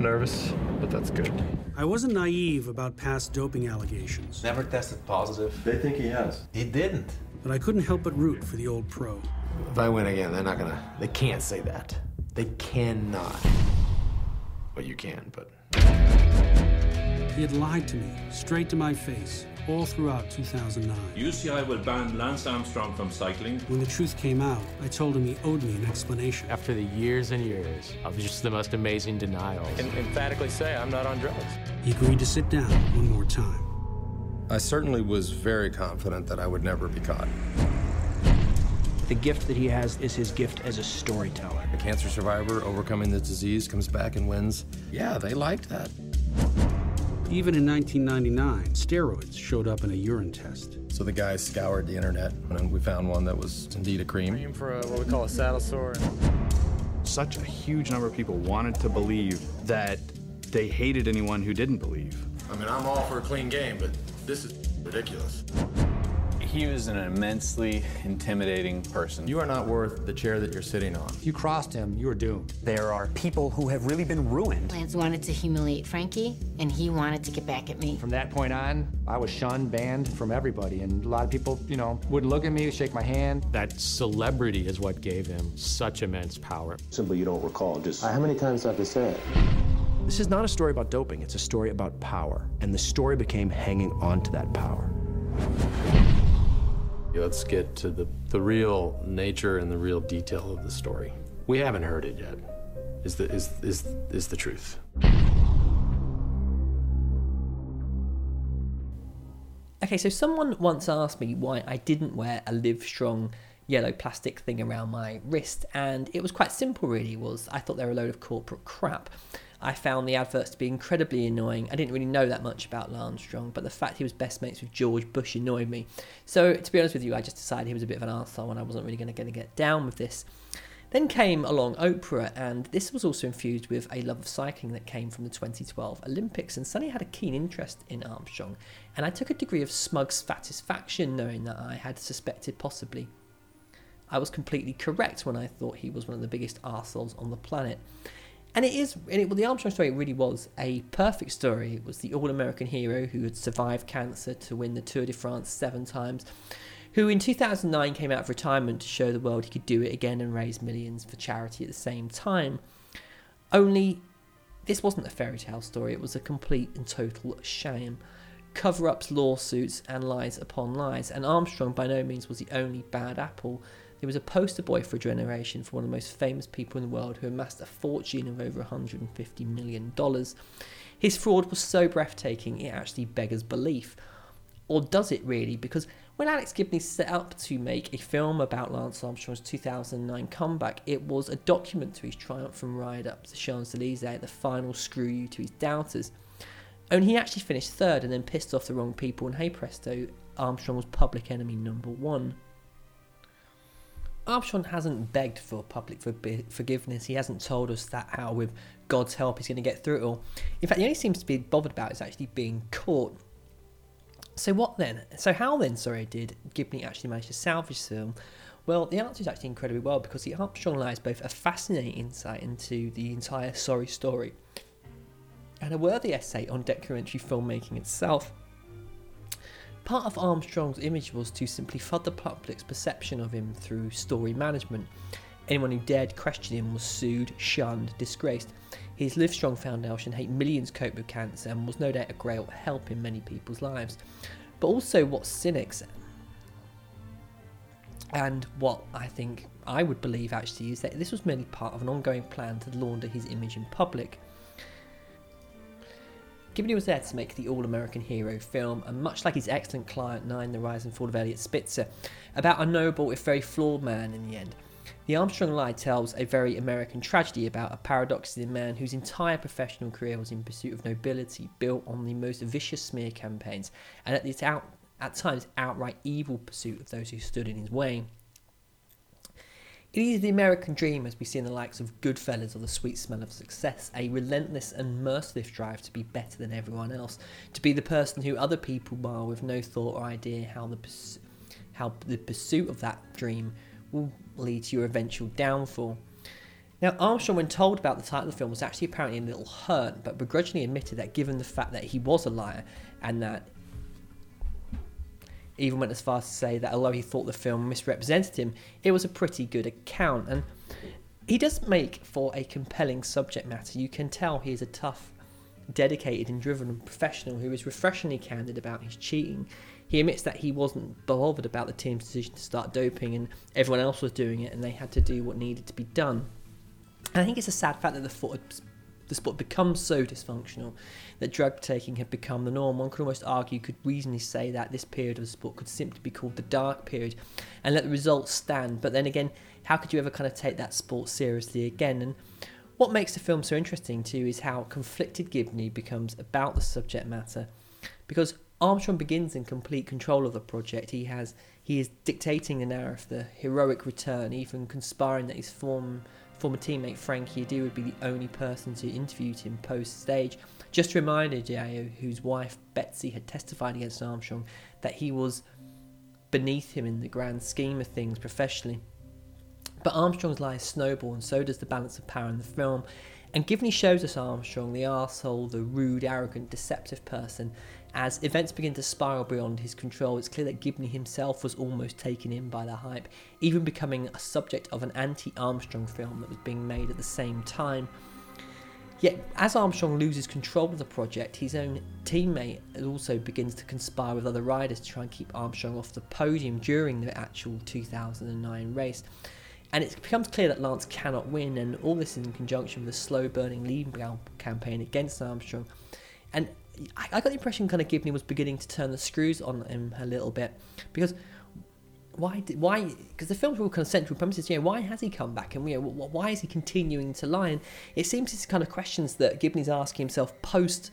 Nervous, but that's good. I wasn't naive about past doping allegations. Never tested positive. They think he has. He didn't. But I couldn't help but root for the old pro. If I win again, they're not gonna. They can't say that. They cannot. Well, you can, but. He had lied to me, straight to my face, all throughout 2009. UCI will ban Lance Armstrong from cycling. When the truth came out, I told him he owed me an explanation. After the years and years of just the most amazing denials. I can emphatically say I'm not on drugs. He agreed to sit down one more time. I certainly was very confident that I would never be caught. The gift that he has is his gift as a storyteller. A cancer survivor overcoming the disease comes back and wins. Yeah, they liked that. Even in 1999, steroids showed up in a urine test. So the guys scoured the internet, and we found one that was indeed a cream. Cream for a, what we call a saddle sore. Such a huge number of people wanted to believe that they hated anyone who didn't believe. I mean, I'm all for a clean game, but this is ridiculous. He was an immensely intimidating person. You are not worth the chair that you're sitting on. If you crossed him, you were doomed. There are people who have really been ruined. Lance wanted to humiliate Frankie, and he wanted to get back at me. From that point on, I was shunned, banned from everybody, and a lot of people, you know, wouldn't look at me, shake my hand. That celebrity is what gave him such immense power. Simply, you don't recall. Just how many times do I have to say it? This is not a story about doping, it's a story about power. And the story became hanging on to that power. Let's get to the, the real nature and the real detail of the story. We haven't heard it yet. Is the, is, is, is the truth. Okay, so someone once asked me why I didn't wear a Live Strong yellow plastic thing around my wrist, and it was quite simple, really. Was I thought they were a load of corporate crap. I found the adverts to be incredibly annoying. I didn't really know that much about Lance Strong, but the fact he was best mates with George Bush annoyed me. So, to be honest with you, I just decided he was a bit of an arsehole and I wasn't really going to get down with this. Then came along Oprah, and this was also infused with a love of cycling that came from the 2012 Olympics. And Sonny had a keen interest in Armstrong, and I took a degree of smug satisfaction knowing that I had suspected possibly. I was completely correct when I thought he was one of the biggest arseholes on the planet. And it is, and it, well, the Armstrong story really was a perfect story. It was the all American hero who had survived cancer to win the Tour de France seven times, who in 2009 came out of retirement to show the world he could do it again and raise millions for charity at the same time. Only, this wasn't a fairy tale story, it was a complete and total sham. Cover ups, lawsuits, and lies upon lies, and Armstrong by no means was the only bad apple. He was a poster boy for a generation for one of the most famous people in the world who amassed a fortune of over $150 million. His fraud was so breathtaking it actually beggars belief. Or does it really? Because when Alex Gibney set up to make a film about Lance Armstrong's 2009 comeback, it was a document to his triumphant ride up the Champs Elysees, the final screw you to his doubters. Only he actually finished third and then pissed off the wrong people, and hey presto, Armstrong was public enemy number one. Armstrong hasn't begged for public forgiveness. He hasn't told us that how, with God's help, he's going to get through it all. In fact, he only seems to be bothered about is actually being caught. So what then? So how then, sorry, did Gibney actually manage to salvage the film? Well, the answer is actually incredibly well because the Armstrong lie is both a fascinating insight into the entire sorry story and a worthy essay on documentary filmmaking itself. Part of Armstrong's image was to simply flood the public's perception of him through story management. Anyone who dared question him was sued, shunned, disgraced. His Livestrong Foundation helped millions cope with cancer and was no doubt a great help in many people's lives. But also, what cynics and what I think I would believe actually is that this was merely part of an ongoing plan to launder his image in public. Gibney was there to make the all American hero film, and much like his excellent client Nine, The Rise and Fall of Eliot Spitzer, about a noble if very flawed man in the end. The Armstrong Lie tells a very American tragedy about a paradoxical man whose entire professional career was in pursuit of nobility, built on the most vicious smear campaigns, and at, out, at times outright evil pursuit of those who stood in his way. It is the American dream, as we see in the likes of Goodfellas or The Sweet Smell of Success, a relentless and merciless drive to be better than everyone else, to be the person who other people are with no thought or idea how the how the pursuit of that dream will lead to your eventual downfall. Now, Armstrong, when told about the title of the film, was actually apparently a little hurt, but begrudgingly admitted that given the fact that he was a liar and that even went as far as to say that although he thought the film misrepresented him, it was a pretty good account. And he does make for a compelling subject matter. You can tell he is a tough, dedicated, and driven professional who is refreshingly candid about his cheating. He admits that he wasn't bothered about the team's decision to start doping and everyone else was doing it and they had to do what needed to be done. And I think it's a sad fact that the the sport becomes so dysfunctional that drug taking had become the norm. One could almost argue, could reasonably say that this period of the sport could simply be called the dark period and let the results stand. But then again, how could you ever kind of take that sport seriously again? And what makes the film so interesting too is how conflicted Gibney becomes about the subject matter. Because Armstrong begins in complete control of the project. He has he is dictating the narrative, the heroic return, even conspiring that his form Former teammate Frankie Andreu would be the only person to interview him post stage. Just to remind Andreu, whose wife Betsy had testified against Armstrong, that he was beneath him in the grand scheme of things professionally. But Armstrong's lies snowball, and so does the balance of power in the film. And Gibney shows us Armstrong, the arsehole, the rude, arrogant, deceptive person, as events begin to spiral beyond his control, it's clear that Gibney himself was almost taken in by the hype, even becoming a subject of an anti Armstrong film that was being made at the same time. Yet, as Armstrong loses control of the project, his own teammate also begins to conspire with other riders to try and keep Armstrong off the podium during the actual 2009 race. And it becomes clear that Lance cannot win, and all this in conjunction with a slow burning lead campaign against Armstrong. And I, I got the impression kind of Gibney was beginning to turn the screws on him a little bit because why did why because the film's all kind of central premises you know why has he come back and you know why is he continuing to lie? And it seems it's kind of questions that Gibney's asking himself post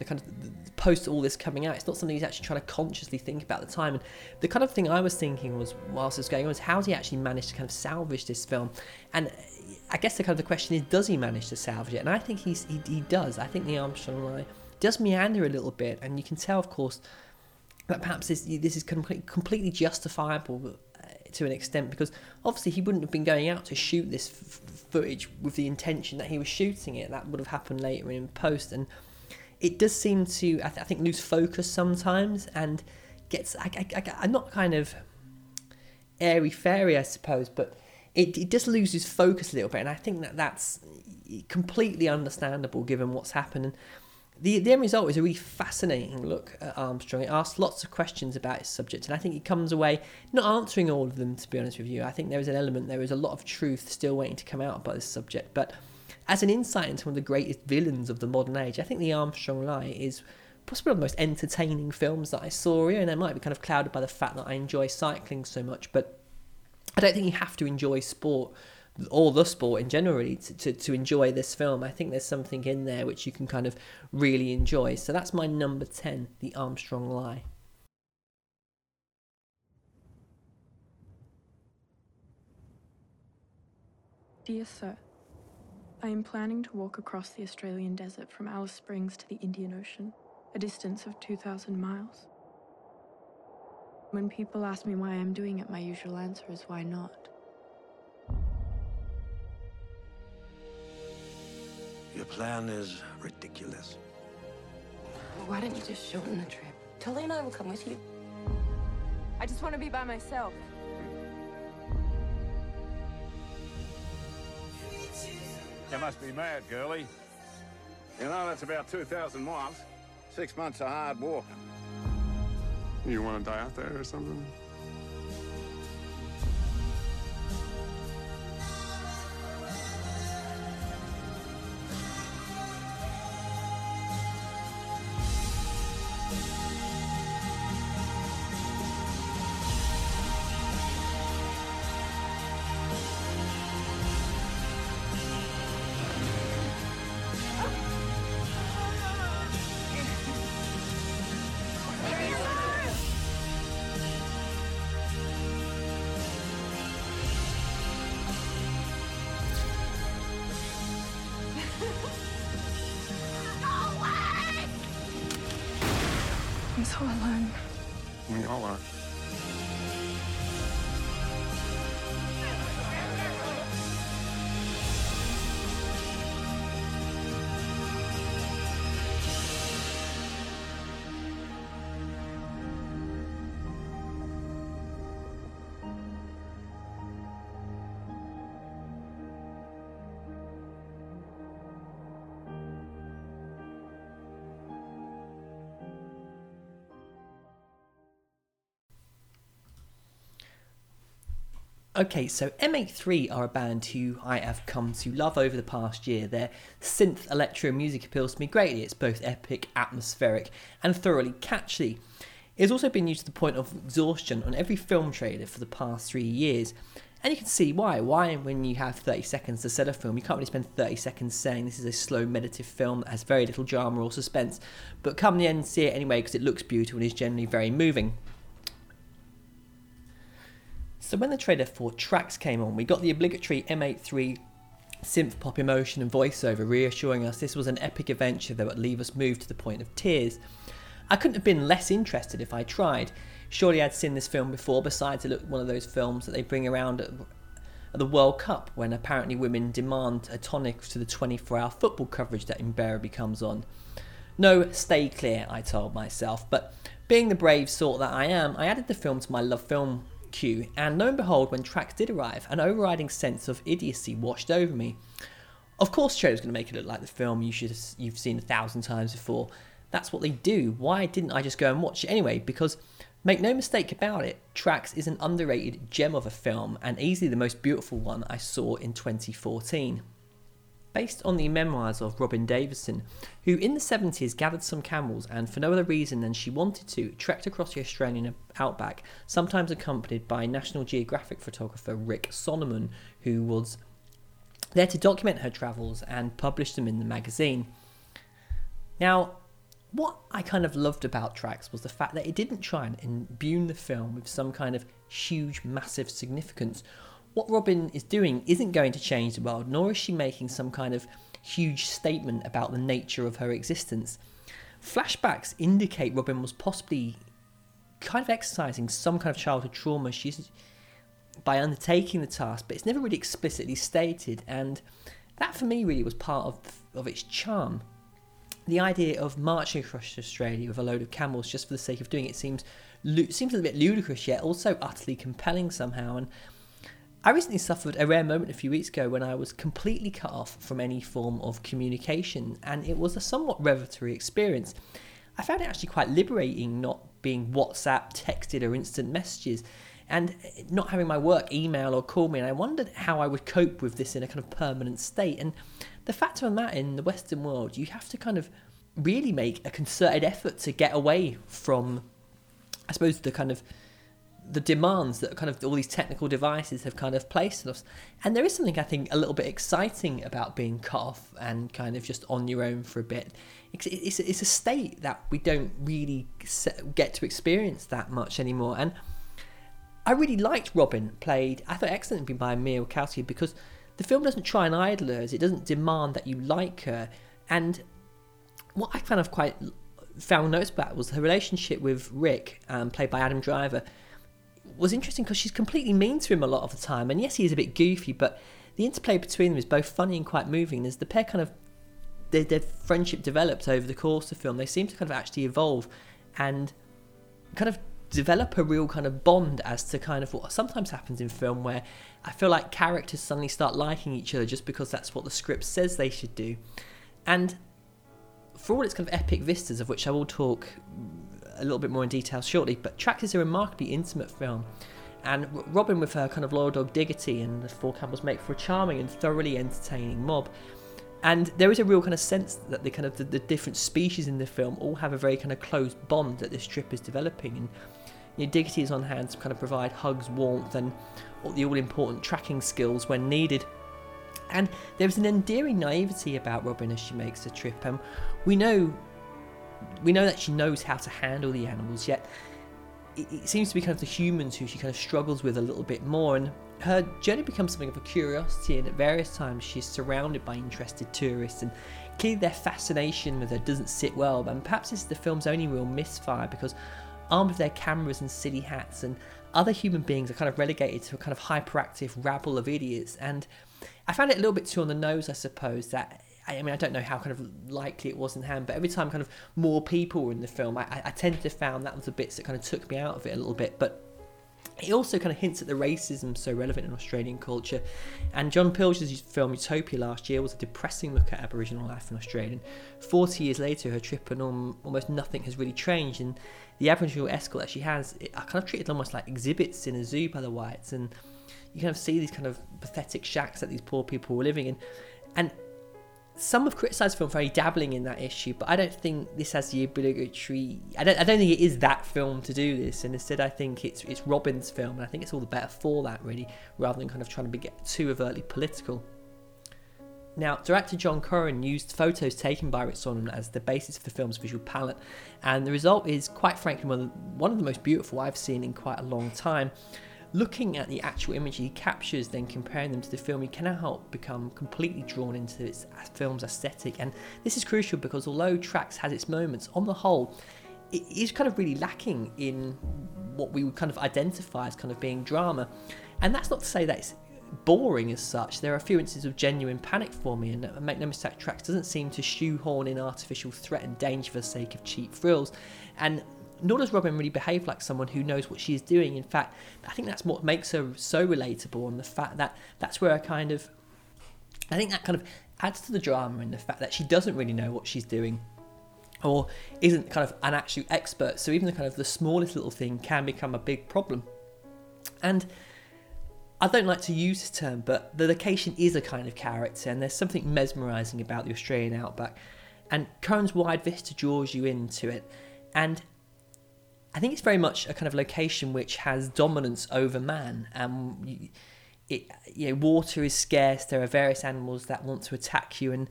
the kind of post all this coming out. It's not something he's actually trying to consciously think about at the time. And the kind of thing I was thinking was whilst was going on is how does he actually manage to kind of salvage this film? And I guess the kind of the question is does he manage to salvage it? And I think he's he, he does. I think the Armstrong lie does meander a little bit, and you can tell, of course, that perhaps this, this is completely justifiable uh, to an extent because obviously he wouldn't have been going out to shoot this f- footage with the intention that he was shooting it. That would have happened later in post, and it does seem to, I, th- I think, lose focus sometimes and gets. I, I, I'm not kind of airy fairy, I suppose, but it, it just loses focus a little bit, and I think that that's completely understandable given what's happened. And the, the end result is a really fascinating look at Armstrong. It asks lots of questions about his subject, and I think he comes away not answering all of them, to be honest with you. I think there is an element, there is a lot of truth still waiting to come out about this subject. But as an insight into one of the greatest villains of the modern age, I think The Armstrong Lie is possibly one of the most entertaining films that I saw here, and it might be kind of clouded by the fact that I enjoy cycling so much, but I don't think you have to enjoy sport or the sport in general really to, to, to enjoy this film i think there's something in there which you can kind of really enjoy so that's my number 10 the armstrong lie Dear Sir, I am planning to walk across the Australian desert from Alice Springs to the Indian Ocean, a distance of 2,000 miles. When people ask me why I'm doing it, my usual answer is why not? Your plan is ridiculous. Why don't you just shorten the trip? Tully and I will come with you. I just want to be by myself. You must be mad, girlie. You know, that's about 2,000 miles. Six months of hard walking. You want to die out there or something? Okay, so M83 are a band who I have come to love over the past year. Their synth electro music appeals to me greatly. It's both epic, atmospheric, and thoroughly catchy. It has also been used to the point of exhaustion on every film trailer for the past three years. And you can see why. Why, when you have 30 seconds to sell a film, you can't really spend 30 seconds saying this is a slow, meditative film that has very little drama or suspense. But come the end, see it anyway because it looks beautiful and is generally very moving. So when the trailer for Tracks came on, we got the obligatory M83 synth pop emotion and voiceover reassuring us this was an epic adventure that would leave us moved to the point of tears. I couldn't have been less interested if I tried. Surely I'd seen this film before, besides it looked one of those films that they bring around at, the World Cup when apparently women demand a tonic to the 24 hour football coverage that invariably comes on. No, stay clear, I told myself, but being the brave sort that I am, I added the film to my LoveFilm and lo and behold, when tracks did arrive, an overriding sense of idiocy washed over me. Of course, trailer's going to make it look like the film you should you've seen a thousand times before. That's what they do. Why didn't I just go and watch it anyway? Because make no mistake about it, Tracks is an underrated gem of a film and easily the most beautiful one I saw in 2014 based on the memoirs of Robin Davidson, who in the 70s gathered some camels and, for no other reason than she wanted to, trekked across the Australian outback, sometimes accompanied by National Geographic photographer Rick Smolan, who was there to document her travels and publish them in the magazine. Now, what I kind of loved about Tracks was the fact that it didn't try and imbue the film with some kind of huge, massive significance what Robin is doing isn't going to change the world, nor is she making some kind of huge statement about the nature of her existence. Flashbacks indicate Robin was possibly kind of exercising some kind of childhood trauma she's by undertaking the task, but it's never really explicitly stated, and that for me really was part of of its charm. The idea of marching across Australia with a load of camels just for the sake of doing it seems seems a little bit ludicrous, yet also utterly compelling somehow, and I recently suffered a rare moment a few weeks ago when I was completely cut off from any form of communication, and it was a somewhat revelatory experience. I found it actually quite liberating not being WhatsApp, texted, or instant messages, and not having my work email or call me. And I wondered how I would cope with this in a kind of permanent state. And the fact of that, in the Western world, you have to kind of really make a concerted effort to get away from, I suppose, the kind of the demands that kind of all these technical devices have kind of placed on us. And there is something I think a little bit exciting about being cut off and kind of just on your own for a bit. It's, it's, it's a state that we don't really get to experience that much anymore. And I really liked Robin played, I thought excellently by Mia Wasikowska because the film doesn't try and idolize. It doesn't demand that you like her. And what I kind of quite found noticeable about was her relationship with Rick, um, played by Adam Driver, was interesting because she's completely mean to him a lot of the time. And yes, he is a bit goofy, but the interplay between them is both funny and quite moving. As the pair kind of their, their friendship developed over the course of the film, they seem to kind of actually evolve and kind of develop a real kind of bond as to kind of what sometimes happens in film where I feel like characters suddenly start liking each other just because that's what the script says they should do. And for all its kind of epic vistas, of which I will talk a little bit more in detail shortly, but Tracks is a remarkably intimate film. And Robin, with her kind of loyal dog Diggity and the four Campbells, make for a charming and thoroughly entertaining mob. And there is a real kind of sense that the kind of the, the different species in the film all have a very kind of close bond that this trip is developing. And you know, Diggity is on hand to kind of provide hugs, warmth, and all the all important tracking skills when needed. And there's an endearing naivety about Robin as she makes the trip. And we know we know that she knows how to handle the animals, yet it, it, seems to be kind of the humans who she kind of struggles with a little bit more. And her journey becomes something of a curiosity, and at various times she's surrounded by interested tourists, and clearly their fascination with her doesn't sit well. And perhaps this is the film's only real misfire because, armed with their cameras and silly hats, and other human beings are kind of relegated to a kind of hyperactive rabble of idiots. And I found it a little bit too on the nose, I suppose, that I mean, I don't know how kind of likely it was in hand, but every time kind of more people were in the film, I, I tended to found that was the bits that kind of took me out of it a little bit. But it also kind of hints at the racism so relevant in Australian culture. And John Pilger's film Utopia last year was a depressing look at Aboriginal life in Australia. And 40 years later, her trip and almost nothing has really changed. And the Aboriginal escort that she has are kind of treated almost like exhibits in a zoo by the whites. And you kind of see these kind of pathetic shacks that these poor people were living in. And some have criticised the film for only dabbling in that issue, but I don't think this has the obligatory. I don't. I don't think it is that film to do this, and instead, I think it's it's Robin's film, and I think it's all the better for that, really, rather than kind of trying to be, get too overtly political. Now, director John Curran used photos taken by Rick Smolan as the basis for the film's visual palette, and the result is, quite frankly, of one of the most beautiful I've seen in quite a long time looking at the actual image he captures, then comparing them to the film, you cannot help become completely drawn into its film's aesthetic. And this is crucial because although Tracks has its moments, on the whole, it is kind of really lacking in what we would kind of identify as kind of being drama. And that's not to say that it's boring as such. There are a few instances of genuine panic for me, and Make No Mistake Tracks doesn't seem to shoehorn in artificial threat and danger for the sake of cheap thrills. And nor does Robin really behave like someone who knows what she is doing. In fact, I think that's what makes her so relatable, and the fact that that's where I kind of, I think that kind of adds to the drama in the fact that she doesn't really know what she's doing, or isn't kind of an actual expert. So even the kind of the smallest little thing can become a big problem, and. I don't like to use this term, but the location is a kind of character, and there's something mesmerising about the Australian outback. And Curran's wide vista draws you into it. And I think it's very much a kind of location which has dominance over man. And it, you know, water is scarce. There are various animals that want to attack you, and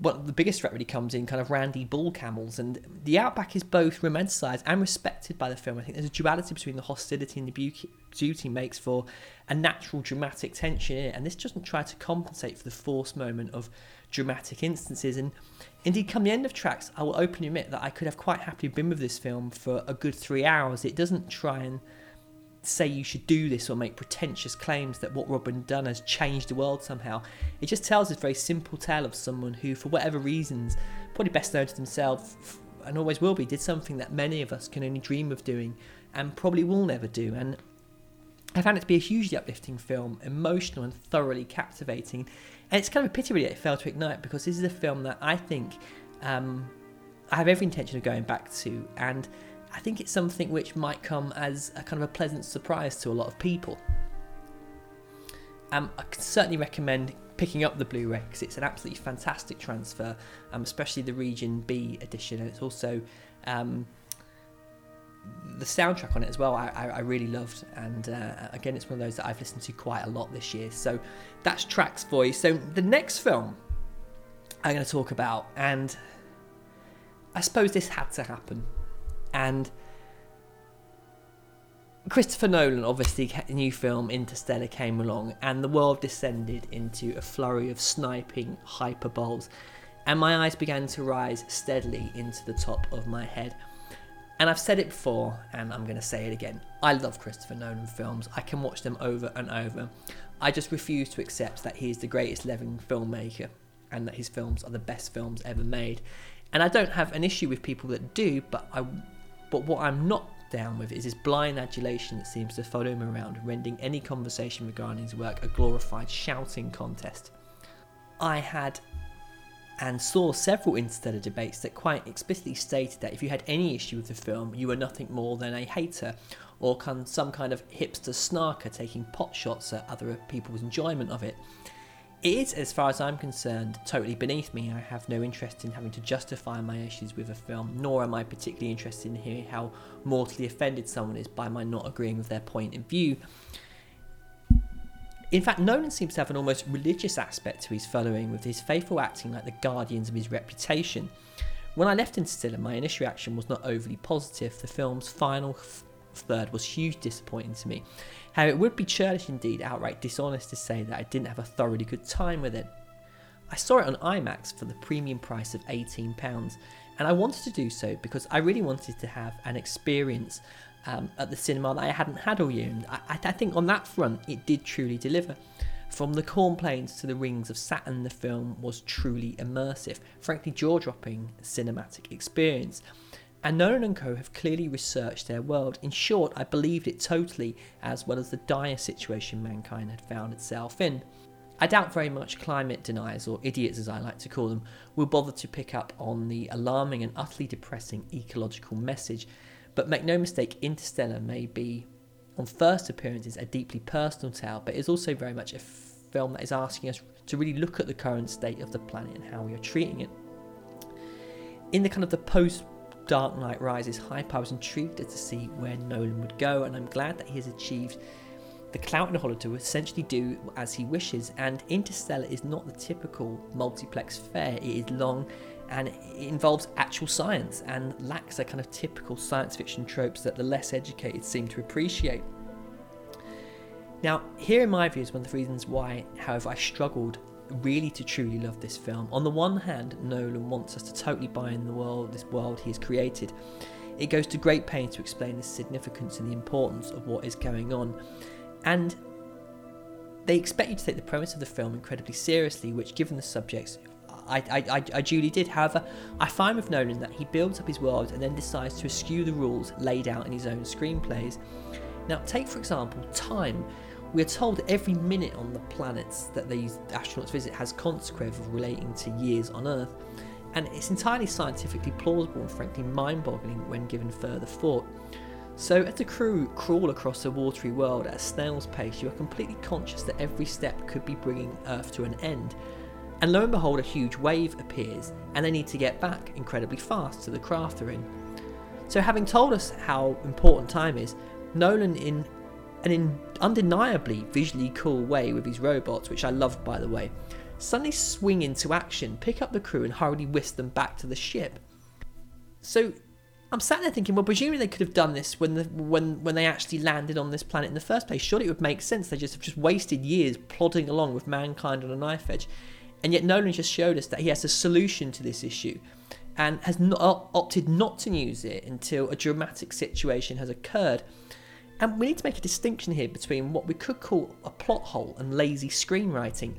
well, the biggest threat really comes in kind of randy bull camels. And the outback is both romanticised and respected by the film. I think there's a duality between the hostility and the beauty, beauty makes for a natural dramatic tension. And this doesn't try to compensate for the forced moment of dramatic instances. And indeed, come the end of tracks, I will openly admit that I could have quite happily been with this film for a good three hours. It doesn't try and say you should do this or make pretentious claims that what Robin done has changed the world somehow. It just tells this very simple tale of someone who, for whatever reasons, probably best known to themselves and always will be, did something that many of us can only dream of doing and probably will never do. And I found it to be a hugely uplifting film, emotional and thoroughly captivating. And it's kind of a pity really it failed to ignite because this is a film that I think um, I have every intention of going back to, and I think it's something which might come as a kind of a pleasant surprise to a lot of people. Um, I can certainly recommend picking up the Blu-ray because it's an absolutely fantastic transfer, um, especially the Region B edition, and it's also um, the soundtrack on it as well, I, I, really loved. And uh, again, it's one of those that I've listened to quite a lot this year. So that's tracks for you. So the next film I'm going to talk about, and I suppose this had to happen. And Christopher Nolan, obviously, new film Interstellar came along, and the world descended into a flurry of sniping hyperboles, and my eyes began to rise steadily into the top of my head. And I've said it before, and I'm going to say it again. I love Christopher Nolan films. I can watch them over and over. I just refuse to accept that he is the greatest living filmmaker and that his films are the best films ever made. And I don't have an issue with people that do, but I, but what I'm not down with is his blind adulation that seems to follow him around, rendering any conversation regarding his work a glorified shouting contest. I had and saw several interstellar debates that quite explicitly stated that if you had any issue with the film, you were nothing more than a hater or some kind of hipster snarker taking pot shots at other people's enjoyment of it. It is, as far as I'm concerned, totally beneath me. I have no interest in having to justify my issues with a film, nor am I particularly interested in hearing how mortally offended someone is by my not agreeing with their point of view. In fact, Nolan seems to have an almost religious aspect to his following, with his faithful acting like the guardians of his reputation. When I left Interstellar, my initial reaction was not overly positive. The film's final third was hugely disappointing to me. How it would be churlish indeed, outright dishonest to say that I didn't have a thoroughly good time with it. I saw it on IMAX for the premium price of £18, and I wanted to do so because I really wanted to have an experience um, at the cinema that I hadn't had all year. And I, I think on that front, it did truly deliver. From the corn plains to the rings of Saturn, the film was truly immersive, frankly jaw dropping cinematic experience. And Nolan and Co. have clearly researched their world. In short, I believed it totally, as well as the dire situation mankind had found itself in. I doubt very much climate deniers, or idiots as I like to call them, will bother to pick up on the alarming and utterly depressing ecological message. But make no mistake, Interstellar may be, on first appearances, a deeply personal tale, but it's also very much a film that is asking us to really look at the current state of the planet and how we are treating it. In the kind of the post Dark Knight Rises hype, I was intrigued to see where Nolan would go, and I'm glad that he has achieved the clout in Hollywood to essentially do as he wishes. And Interstellar is not the typical multiplex fare, it is long and it involves actual science and lacks a kind of typical science fiction tropes that the less educated seem to appreciate. Now, here in my view is one of the reasons why, however, I struggled really to truly love this film. On the one hand, Nolan wants us to totally buy in the world, this world he has created. It goes to great pains to explain the significance and the importance of what is going on. And they expect you to take the premise of the film incredibly seriously, which, given the subjects, I, I, I, duly did. However, I find with Nolan that he builds up his world and then decides to eschew the rules laid out in his own screenplays. Now, take for example time. We are told every minute on the planets that these astronauts visit has consequences relating to years on Earth, and it's entirely scientifically plausible and frankly mind boggling when given further thought. So, as the crew crawl across a watery world at a snail's pace, you are completely conscious that every step could be bringing Earth to an end. And lo and behold, a huge wave appears, and they need to get back incredibly fast to the craft they're in. So, having told us how important time is, Nolan, in an in undeniably visually cool way with his robots, which I loved by the way, suddenly swing into action, pick up the crew, and hurriedly whisk them back to the ship. So I'm sat there thinking, well, presumably they could have done this when the, when when they actually landed on this planet in the first place. Surely it would make sense. They just have just wasted years plodding along with mankind on a knife edge, and yet Nolan just showed us that he has a solution to this issue, and has not, opted not to use it until a dramatic situation has occurred. And we need to make a distinction here between what we could call a plot hole and lazy screenwriting.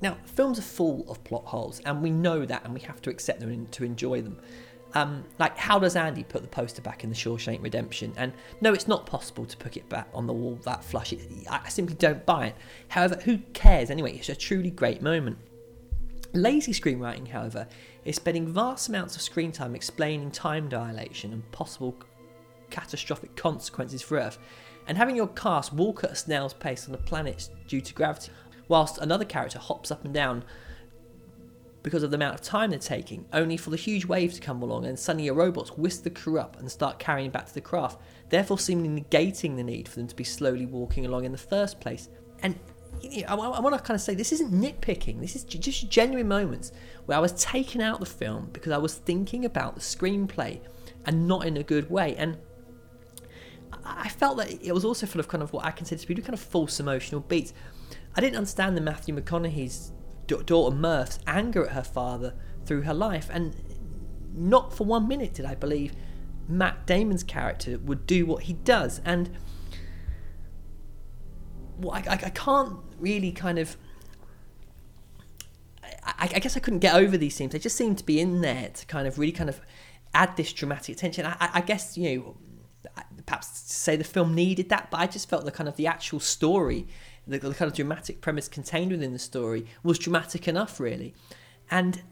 Now, films are full of plot holes, and we know that, and we have to accept them to enjoy them. Um, like, how does Andy put the poster back in the Shawshank Redemption? And no, it's not possible to put it back on the wall that flush. It, I simply don't buy it. However, who cares anyway? It's a truly great moment. Lazy screenwriting, however, is spending vast amounts of screen time explaining time dilation and possible catastrophic consequences for Earth, and having your cast walk at a snail's pace on the planet due to gravity, whilst another character hops up and down because of the amount of time they're taking, only for the huge wave to come along and suddenly your robots whisk the crew up and start carrying back to the craft, therefore seemingly negating the need for them to be slowly walking along in the first place. And I, I want to kind of say this isn't nitpicking, this is just genuine moments where I was taken out the film because I was thinking about the screenplay and not in a good way. And I felt that it was also full of kind of what I consider to be kind of false emotional beats. I didn't understand the Matthew McConaughey's daughter Murph's anger at her father through her life, and not for one minute did I believe Matt Damon's character would do what he does. And well, I, I, I can't really kind of. I, I, guess I couldn't get over these scenes. They just seemed to be in there to kind of really kind of add this dramatic tension. I, I guess you know perhaps say the film needed that, but I just felt the kind of the actual story, the, the kind of dramatic premise contained within the story was dramatic enough, really. And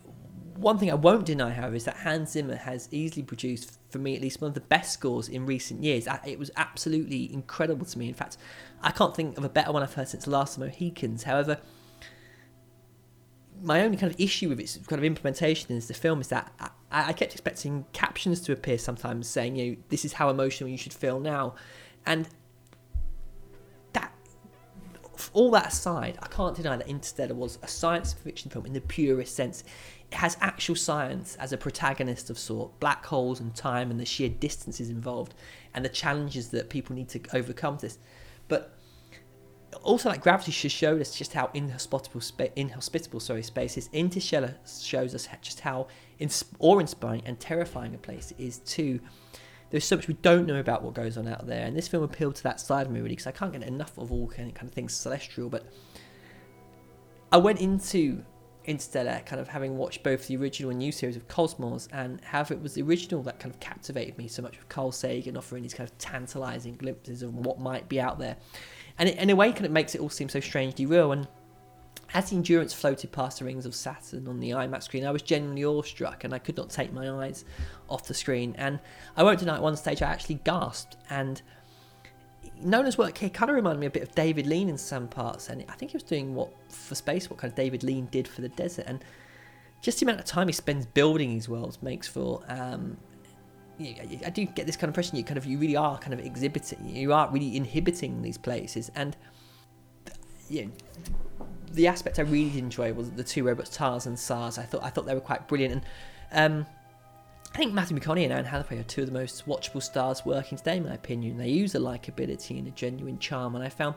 one thing I won't deny, however, is that Hans Zimmer has easily produced, for me at least, one of the best scores in recent years. It was absolutely incredible to me. In fact, I can't think of a better one I've heard since the Last Mohicans. However, my only kind of issue with its kind of implementation in the film is that I, I, kept expecting captions to appear sometimes saying, you know, this is how emotional you should feel now. And that, all that aside, I can't deny that Interstellar was a science fiction film in the purest sense. It has actual science as a protagonist of sort, black holes and time and the sheer distances involved and the challenges that people need to overcome this. But also like gravity showed us just how inhospitable spa- inhospitable sorry space is. Interstellar shows us just how ins- awe-inspiring and terrifying a place is too there's so much we don't know about what goes on out there. And this film appealed to that side of me really because i can't get enough of all kind of things celestial but i went into Interstellar, kind of having watched both the original and new series of Cosmos, and how it was the original that kind of captivated me so much with Carl Sagan offering these kind of tantalizing glimpses of what might be out there and it, in a way, kind of makes it all seem so strangely real. And as the Endurance floated past the rings of Saturn on the IMAX screen, I was genuinely awestruck, and I could not take my eyes off the screen. And I won't deny, at one stage, I actually gasped. And Nolan's work here kind of reminded me a bit of David Lean in some parts, and I think he was doing what for space, what kind of David Lean did for the desert, and just the amount of time he spends building these worlds makes for um, I do get this kind of impression you kind of you really are kind of exhibiting, you are really inhibiting these places, and yeah, the aspect I really did enjoy was the two robots, Tars and Sars. I thought I thought they were quite brilliant, and um, I think Matthew McConaughey and Anne Hathaway are two of the most watchable stars working today, in my opinion. They use a likability and a genuine charm, and I found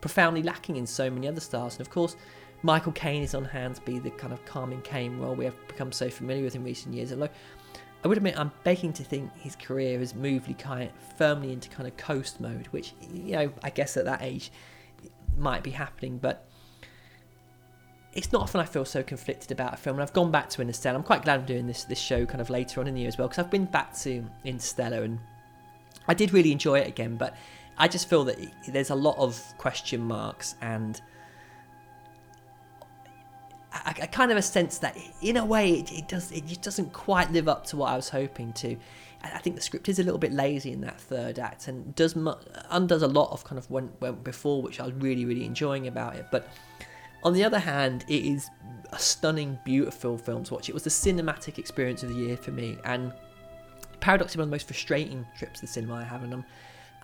profoundly lacking in so many other stars. And of course, Michael Caine is on hand to be the kind of calming Caine role we have become so familiar with in recent years. Although I would admit I'm begging to think his career has moved kind firmly into kind of coast mode, which you know I guess at that age might be happening, but it's not often I feel so conflicted about a film. And I've gone back to Interstellar. I'm quite glad I'm doing this this show kind of later on in the year as well because I've been back to Interstellar and I did really enjoy it again, but I just feel that there's a lot of question marks and a, a, kind of a sense that, in a way, it, it does it just doesn't quite live up to what I was hoping to. I think the script is a little bit lazy in that third act and does undoes a lot of kind of went went before, which I was really really enjoying about it. But on the other hand, it is a stunning, beautiful film to watch. It was the cinematic experience of the year for me, and paradoxically, one of the most frustrating trips to the cinema I have, and I'm,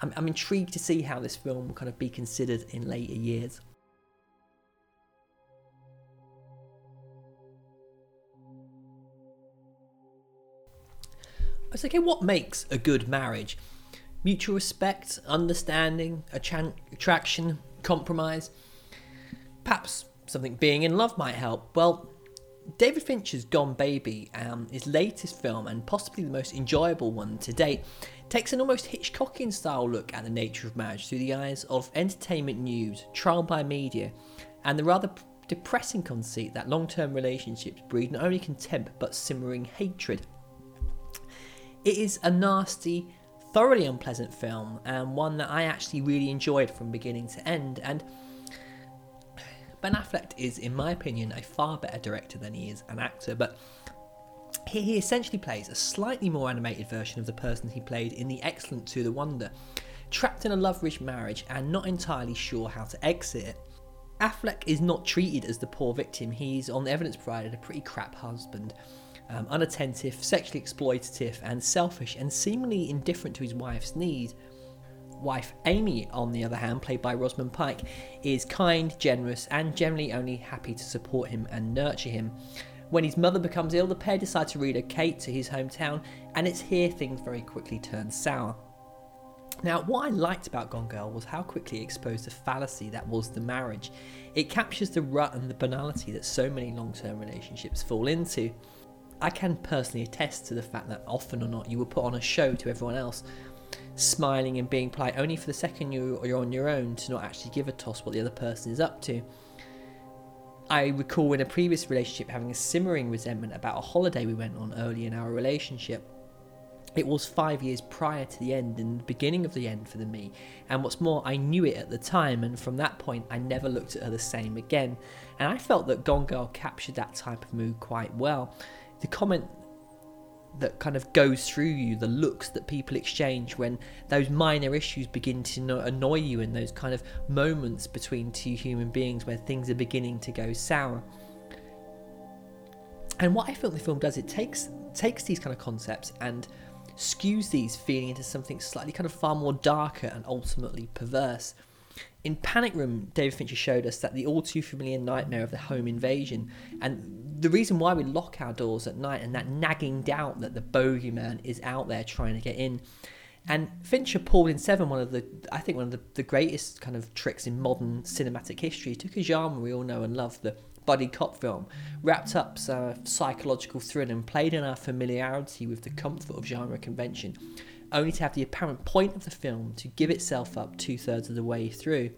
I'm, I'm intrigued to see how this film will kind of be considered in later years. I was okay, what makes a good marriage? Mutual respect, understanding, attraction, compromise. Perhaps something being in love might help. Well, David Fincher's Gone Baby, um, his latest film and possibly the most enjoyable one to date, takes an almost Hitchcockian style look at the nature of marriage through the eyes of entertainment news, trial by media, and the rather depressing conceit that long term relationships breed not only contempt but simmering hatred. It is a nasty, thoroughly unpleasant film, and one that I actually really enjoyed from beginning to end. And Ben Affleck is, in my opinion, a far better director than he is an actor, but he essentially plays a slightly more animated version of the person he played in the excellent To the Wonder, trapped in a love-rich marriage and not entirely sure how to exit it. Affleck is not treated as the poor victim, he's, on the evidence provided, a pretty crap husband um, unattentive, sexually exploitative, and selfish, and seemingly indifferent to his wife's needs. Wife Amy, on the other hand, played by Rosamund Pike, is kind, generous, and generally only happy to support him and nurture him. When his mother becomes ill, the pair decide to relocate to his hometown, and it's here things very quickly turn sour. Now, what I liked about Gone Girl was how quickly it exposed the fallacy that was the marriage. It captures the rut and the banality that so many long term relationships fall into. I can personally attest to the fact that often or not you will put on a show to everyone else, smiling and being polite only for the second you, you're on your own to not actually give a toss what the other person is up to. I recall in a previous relationship having a simmering resentment about a holiday we went on early in our relationship. It was five years prior to the end and the beginning of the end for the me. And what's more, I knew it at the time, and from that point, I never looked at her the same again. And I felt that Gone Girl captured that type of mood quite well. The comment that kind of goes through you, the looks that people exchange when those minor issues begin to annoy you in those kind of moments between two human beings where things are beginning to go sour. And what I feel the film does, it takes takes these kind of concepts and skews these feeling into something slightly kind of far more darker and ultimately perverse. In Panic Room, David Fincher showed us that the all too familiar nightmare of the home invasion, and the reason why we lock our doors at night, and that nagging doubt that the bogeyman is out there trying to get in. And Fincher pulled in Seven one of the, I think, one of the, the greatest kind of tricks in modern cinematic history. He took a genre we all know and love, the buddy cop film, wrapped up some psychological thrill and played on our familiarity with the comfort of genre convention, only to have the apparent point of the film to give itself up two thirds of the way through.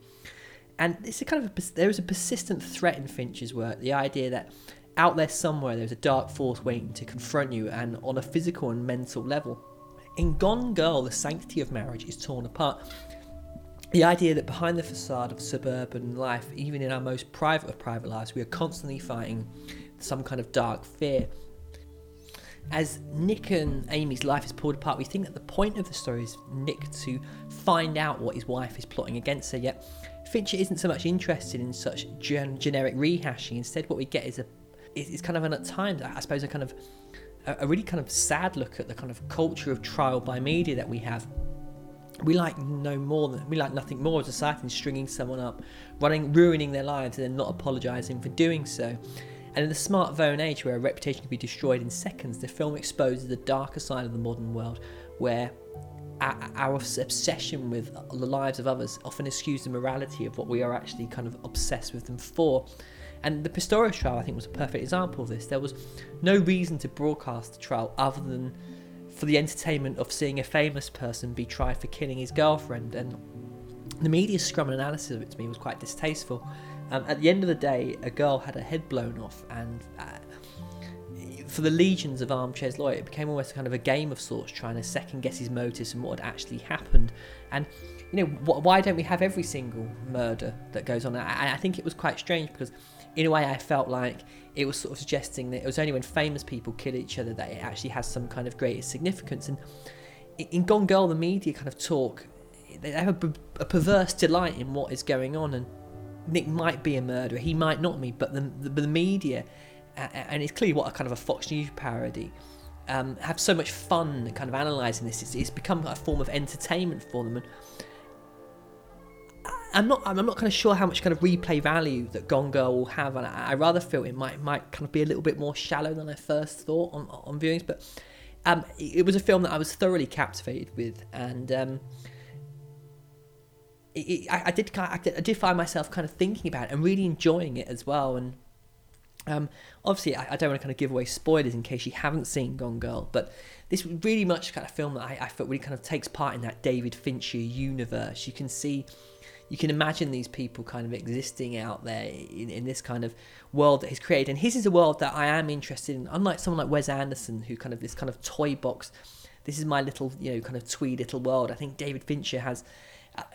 And it's a kind of a, there is a persistent threat in Fincher's work, the idea that out there somewhere there's a dark force waiting to confront you, and on a physical and mental level. In Gone Girl, the sanctity of marriage is torn apart the idea that behind the facade of suburban life, even in our most private of private lives, we are constantly fighting some kind of dark fear. As Nick and Amy's life is pulled apart, we think that the point of the story is Nick to find out what his wife is plotting against her. Yet Fincher isn't so much interested in such gen- generic rehashing. Instead, what we get is a is kind of an at times, I suppose, a kind of a, a really kind of sad look at the kind of culture of trial by media that we have we like no more than we like nothing more as a society than stringing someone up, running, ruining their lives, and then not apologising for doing so. And in the smartphone age, where a reputation can be destroyed in seconds, the film exposes the darker side of the modern world, where our, obsession with the lives of others often eschews the morality of what we are actually kind of obsessed with them for. And the Pistorius trial, I think, was a perfect example of this. There was no reason to broadcast the trial other than for the entertainment of seeing a famous person be tried for killing his girlfriend. And the media's scrum and analysis of it to me was quite distasteful. Um, at the end of the day, a girl had her head blown off, and uh, for the legions of armchairs lawyer, it became almost kind of a game of sorts, trying to second guess his motives and what had actually happened. And you know, wh- why don't we have every single murder that goes on? I, I think it was quite strange because in a way, I felt like it was sort of suggesting that it was only when famous people kill each other that it actually has some kind of greater significance. And in Gone Girl, the media kind of talk, they have a, a perverse delight in what is going on. And Nick might be a murderer, he might not be, but the, the, the media, and it's clearly what a kind of a Fox News parody. Um, have so much fun kind of analysing this. It's, it's become a form of entertainment for them, and I'm not. I'm not kind of sure how much kind of replay value that Gone Girl will have, and I, I rather feel it might might kind of be a little bit more shallow than I first thought on on viewings. But um, it, was a film that I was thoroughly captivated with, and um, it, I, I, did kind of, I did find myself kind of thinking about it and really enjoying it as well. And um, obviously, I, I, don't want to kind of give away spoilers in case you haven't seen Gone Girl, but this really much kind of film that I, I felt really kind of takes part in that David Fincher universe. You can see you can imagine these people kind of existing out there in, in this kind of world that he's created. And his is a world that I am interested in. Unlike someone like Wes Anderson, who kind of this kind of toy box, this is my little, you know, kind of twee little world. I think David Fincher has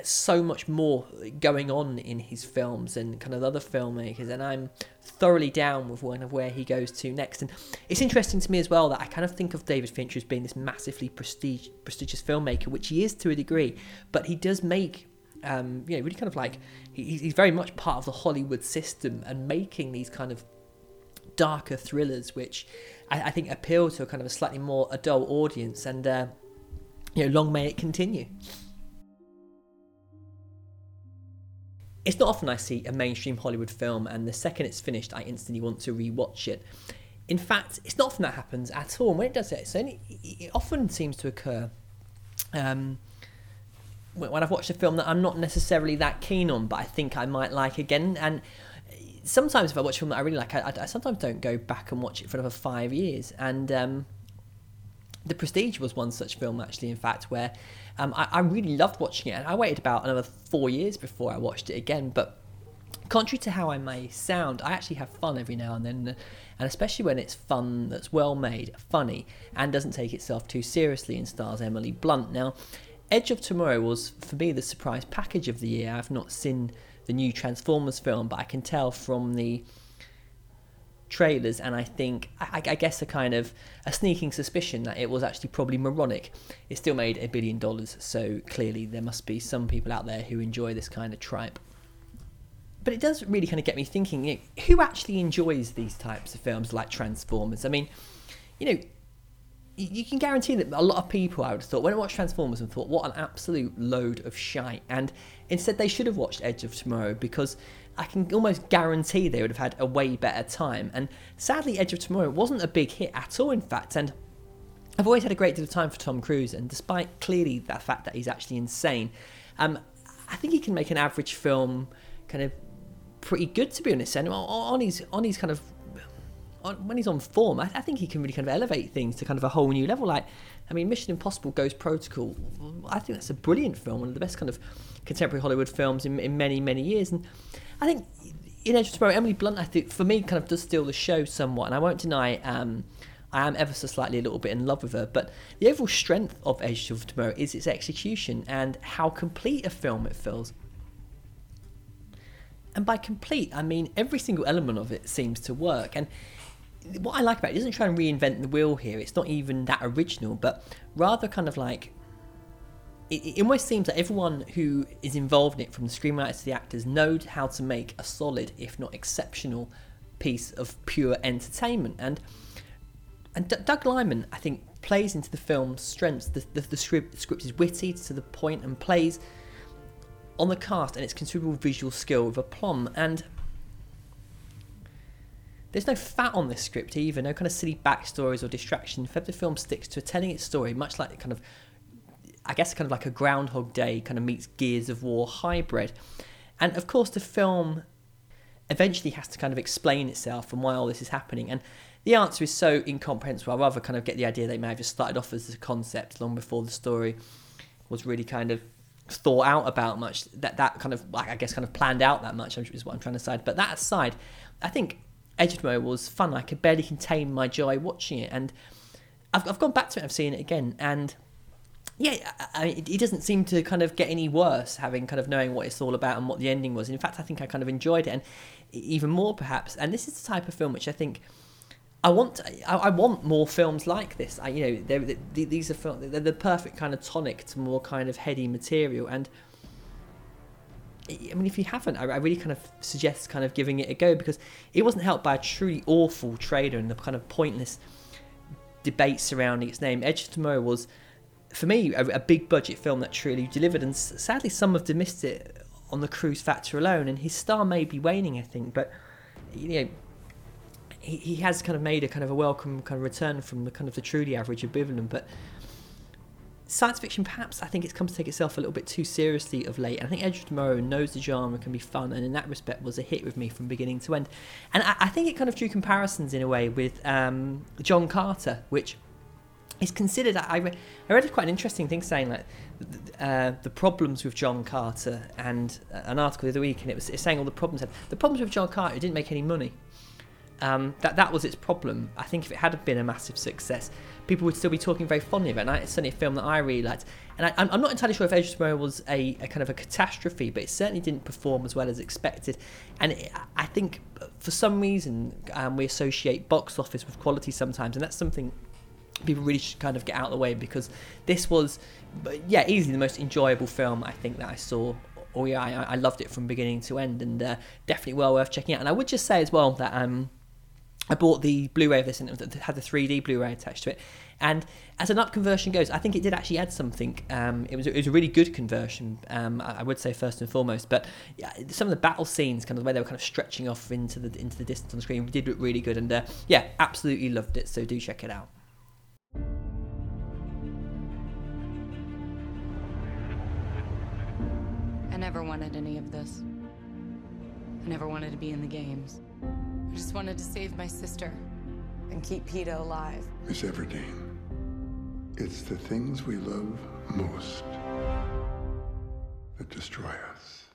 so much more going on in his films and kind of other filmmakers, and I'm thoroughly down with one of where he goes to next. And it's interesting to me as well that I kind of think of David Fincher as being this massively prestige, prestigious filmmaker, which he is to a degree, but he does make um, you know, really kind of like he, he's very much part of the Hollywood system and making these kind of darker thrillers, which I, I think appeal to a kind of a slightly more adult audience. And uh, you know, long may it continue. It's not often I see a mainstream Hollywood film, and the second it's finished, I instantly want to rewatch it. In fact, it's not often that happens at all. And when it does it, only, it often seems to occur um, when I've watched a film that I'm not necessarily that keen on, but I think I might like again. And sometimes if I watch a film that I really like, I, I sometimes don't go back and watch it for another five years. And um, The Prestige was one such film, actually, in fact, where um, I, I, really loved watching it. And I waited about another four years before I watched it again. But contrary to how I may sound, I actually have fun every now and then. And especially when it's fun that's well made, funny, and doesn't take itself too seriously and stars Emily Blunt. Now, Edge of Tomorrow was, for me, the surprise package of the year. I've not seen the new Transformers film, but I can tell from the trailers and I think I, I, guess a kind of a sneaking suspicion that it was actually probably moronic. It still made a billion dollars, so clearly there must be some people out there who enjoy this kind of tripe. But it does really kind of get me thinking: you know, who actually enjoys these types of films like Transformers? I mean, you know, you can guarantee that a lot of people, I would have thought, when I watched Transformers and thought, what an absolute load of shite. And instead, they should have watched Edge of Tomorrow because I can almost guarantee they would have had a way better time. And sadly, Edge of Tomorrow wasn't a big hit at all, in fact. And I've always had a great deal of time for Tom Cruise, and despite clearly the fact that he's actually insane, um, I think he can make an average film kind of pretty good, to be honest. And on his on his kind of when he's on form, I, I, think he can really kind of elevate things to kind of a whole new level. Like, I mean, Mission Impossible Ghost Protocol. I think that's a brilliant film, one of the best kind of contemporary Hollywood films in, in many many years. And I think in Edge of Tomorrow, Emily Blunt, I think for me, kind of does steal the show somewhat. And I won't deny. Um, I am ever so slightly a little bit in love with her, but the overall strength of Edge of Tomorrow is its execution and how complete a film it feels. And by complete, I mean every single element of it seems to work. And what I like about it, it doesn't try and reinvent the wheel here. It's not even that original, but rather kind of like it, it almost seems that everyone who is involved in it, from the screenwriters to the actors, knows how to make a solid, if not exceptional, piece of pure entertainment. And and D- Doug Liman, I think, plays into the film's strengths. The, the, the, script, the script is witty to the point and plays on the cast and its considerable visual skill with aplomb. And there's no fat on this script either, no kind of silly backstories or distraction. The film sticks to telling its story, much like it kind of, I guess, kind of like a Groundhog Day kind of meets Gears of War hybrid. And of course, the film eventually has to kind of explain itself and why all this is happening. And the answer is so incomprehensible. I rather kind of get the idea they may have just started off as a concept long before the story was really kind of thought out about much. That that kind of, like I guess, kind of planned out that much is what I'm trying to say. But that aside, I think Edgemore was fun. I could barely contain my joy watching it, and I've, I've gone back to it. I've seen it again, and yeah, I it, doesn't seem to kind of get any worse having kind of knowing what it's all about and what the ending was. In fact, I think I kind of enjoyed it, and even more perhaps. And this is the type of film which I think I want. I, I want more films like this. I, you know, they're, they're, these are films. They're the perfect kind of tonic to more kind of heady material, and I mean, if you haven't, I, really kind of suggest kind of giving it a go because it wasn't helped by a truly awful trailer and the kind of pointless debate surrounding its name. Edge of Tomorrow was, for me, a, a big budget film that truly delivered, and sadly, some have dismissed it on the Cruise factor alone. And his star may be waning, I think, but you know, he, he has kind of made a kind of a welcome kind of return from the kind of the truly average of but science fiction, perhaps I think it's come to take itself a little bit too seriously of late. And I think Edge of Tomorrow knows the genre can be fun, and in that respect was a hit with me from beginning to end. And I, I think it kind of drew comparisons in a way with um, John Carter, which is considered. I, I read quite an interesting thing saying like uh, the problems with John Carter, and an article the other week, and it was, it was saying all the problems. The problems with John Carter, it didn't make any money. Um, that that was its problem. I think if it had been a massive success, people would still be talking very fondly about it. And it's certainly a film that I really liked. And I, am not entirely sure if Edge of Tomorrow was a, a, kind of a catastrophe, but it certainly didn't perform as well as expected. And it, I think for some reason um, we associate box office with quality sometimes, and that's something people really should kind of get out of the way because this was, yeah, easily the most enjoyable film I think that I saw oh yeah, I, I, loved it from beginning to end, and uh, definitely well worth checking out. And I would just say as well that um, I bought the Blu-ray of this and it had the 3D Blu-ray attached to it. And as an up conversion goes, I think it did actually add something. Um, it was it was a really good conversion. Um, I, I, would say first and foremost, but yeah, some of the battle scenes, kind of the way they were kind of stretching off into the into the distance on the screen, did look really good. And uh, yeah, absolutely loved it. So do check it out. Never wanted any of this. I never wanted to be in the games. I just wanted to save my sister and keep Peeta alive. Miss Everdeen, it's the things we love most that destroy us.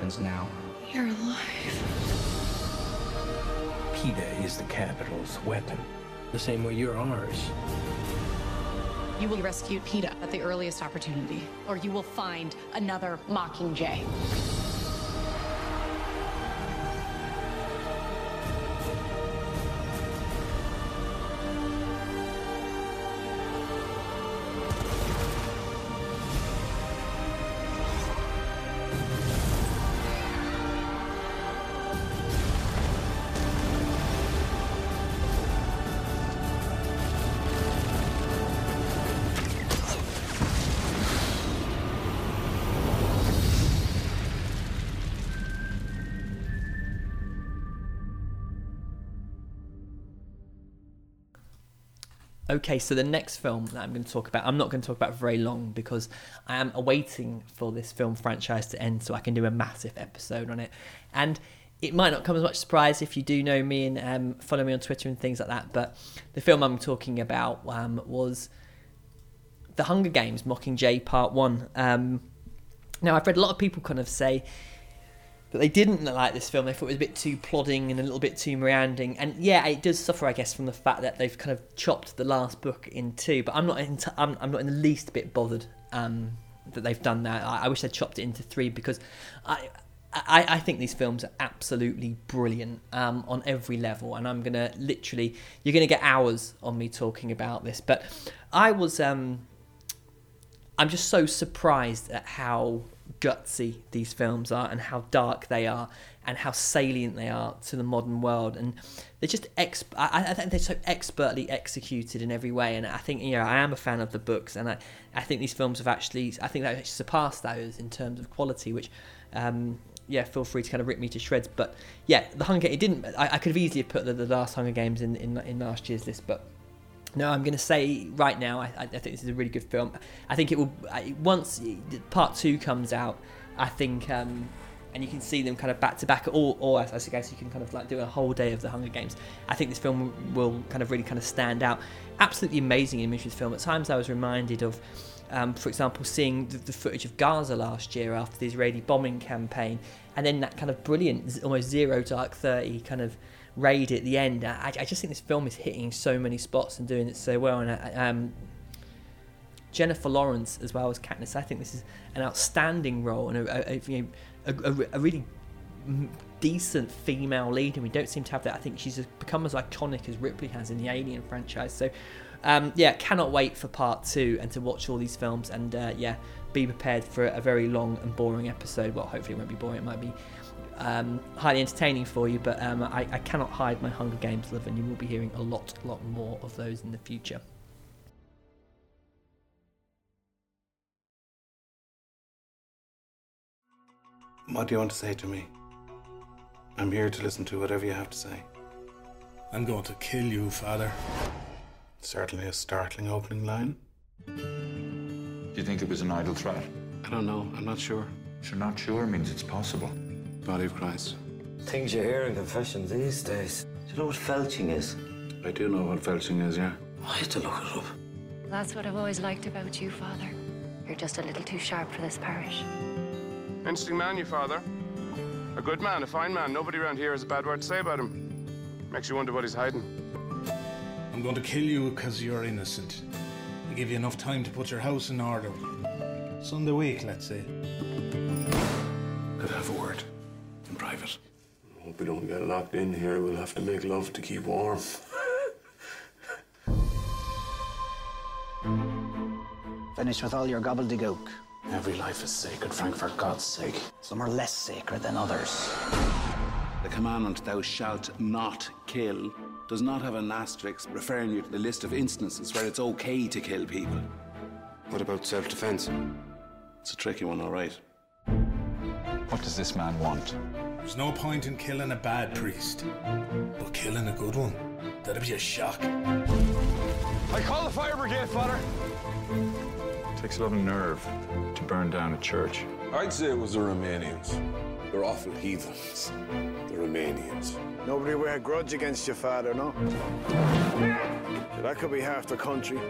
Lay down their weapons now. You're alive. Peeta is the capital's weapon, the same way you're ours. You will rescue Peeta at the earliest opportunity, or you will find another Mockingjay. Okay, so the next film that I'm going to talk about, I'm not going to talk about very long because I am awaiting for this film franchise to end so I can do a massive episode on it. And it might not come as much surprise if you do know me and um, follow me on Twitter and things like that. But the film I'm talking about um, was The Hunger Games Mockingjay Part 1. Um, now, I've read a lot of people kind of say that they didn't like this film. They thought it was a bit too plodding and a little bit too meandering. And yeah, it does suffer, I guess, from the fact that they've kind of chopped the last book in two. But I'm not in t- I'm, I'm not in the least bit bothered um, that they've done that. I, I wish they'd chopped it into three because I. I, I think these films are absolutely brilliant um, on every level, and I'm gonna literally you're gonna get hours on me talking about this. But I was um, I'm just so surprised at how gutsy these films are and how dark they are and how salient they are to the modern world. And they're just ex I, I think they're so expertly executed in every way. And I think you know I am a fan of the books and I, I think these films have actually I think they've surpassed those in terms of quality which um, yeah feel free to kind of rip me to shreds. But yeah the Hunger it didn't I, I could have easily put the, the last Hunger Games in, in in last year's list but no, I'm going to say right now, I, I think this is a really good film. I think it will, once part two comes out, I think, um, and you can see them kind of back to back, or, or I guess you can kind of like do a whole day of the Hunger Games. I think this film will kind of really kind of stand out. Absolutely amazing image of the film. At times I was reminded of, um, for example, seeing the, the footage of Gaza last year after the Israeli bombing campaign, and then that kind of brilliant, almost zero dark 30 kind of raid at the end. I, I just think this film is hitting so many spots and doing it so well. And um, Jennifer Lawrence as well as Katniss, I think this is an outstanding role and a, a, a, a really decent female lead, and we don't seem to have that. I think she's become as iconic as Ripley has in the Alien franchise. So, um, yeah, cannot wait for part two and to watch all these films. And uh, yeah, be prepared for a very long and boring episode. Well, hopefully it won't be boring. It might be um, highly entertaining for you, but um, I, I, cannot hide my Hunger Games love, and you will be hearing a lot, lot more of those in the future. What do you want to say to me? I'm here to listen to whatever you have to say. I'm going to kill you, Father. Certainly a startling opening line. Do you think it was an idle threat? I don't know. I'm not sure. If You're not sure means it's possible. Body of Christ. Things you hear in confession these days. Do you know what felching is? I do know what felching is, yeah. I had to look it up. That's what I've always liked about you, Father. You're just a little too sharp for this parish. Interesting man, your father. A good man, a fine man. Nobody around here has a bad word to say about him. Makes you wonder what he's hiding. I'm going to kill you because you're innocent. I give you enough time to put your house in order. Sunday week, let's say. Could I have a word in private. Hope we don't get locked in here. We'll have to make love to keep warm. Finish with all your gobbledygook. Every life is sacred, Frank, for God's sake. Some are less sacred than others. The commandment, thou shalt not kill, does not have an asterisk referring you to the list of instances where it's okay to kill people. What about self defense? It's a tricky one, all right. What does this man want? There's no point in killing a bad priest, but killing a good one, that'd be a shock. I call the fire brigade, Father. Takes a lot of nerve to burn down a church. I'd say it was the Romanians. They're awful heathens. The Romanians. Nobody wear a grudge against your father, no? Yeah, that could be half the country.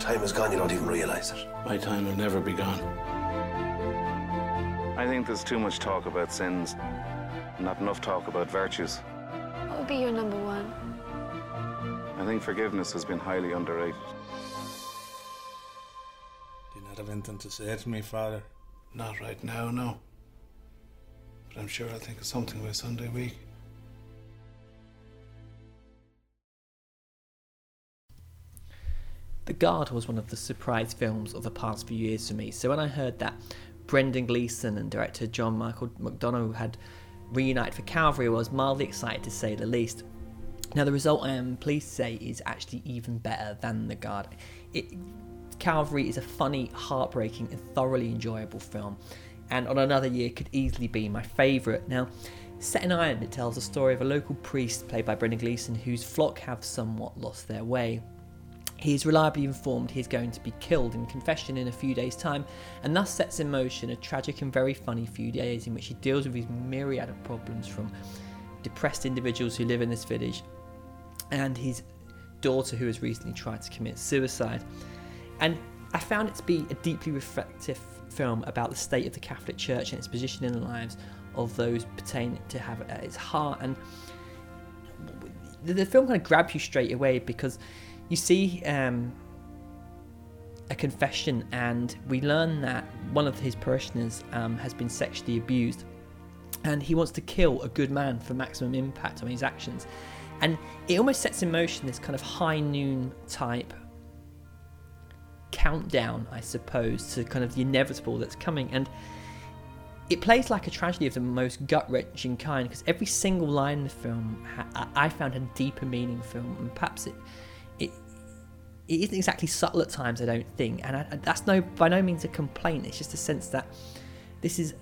Time is gone, you don't even realize it. My time will never be gone. I think there's too much talk about sins, not enough talk about virtues. What would be your number one? I think forgiveness has been highly underrated. Do you not have anything to say to me, Father? Not right now, no. But I'm sure I'll think of something by Sunday week. The Guard was one of the surprise films of the past few years for me. So when I heard that Brendan Gleeson and director John Michael McDonagh had reunited for Calvary, was mildly excited to say the least. Now the result I am pleased to say is actually even better than The Guard. It, Calvary is a funny, heartbreaking, and thoroughly enjoyable film, and on another year could easily be my favourite. Now, set in Ireland, it tells the story of a local priest played by Brendan Gleeson whose flock have somewhat lost their way. He is reliably informed he is going to be killed in confession in a few days' time, and thus sets in motion a tragic and very funny few days in which he deals with his myriad of problems from depressed individuals who live in this village and his daughter who has recently tried to commit suicide. And I found it to be a deeply reflective film about the state of the Catholic Church and its position in the lives of those pertaining to have at its heart. And the film kind of grabs you straight away because you see um, a confession, and we learn that one of his parishioners um, has been sexually abused, and he wants to kill a good man for maximum impact on his actions. And it almost sets in motion this kind of high noon type countdown, I suppose, to kind of the inevitable that's coming. And it plays like a tragedy of the most gut wrenching kind because every single line in the film ha- I found had deeper meaning film, and perhaps it it isn't exactly subtle at times. I don't think, and I, that's no by no means a complaint. It's just a sense that this is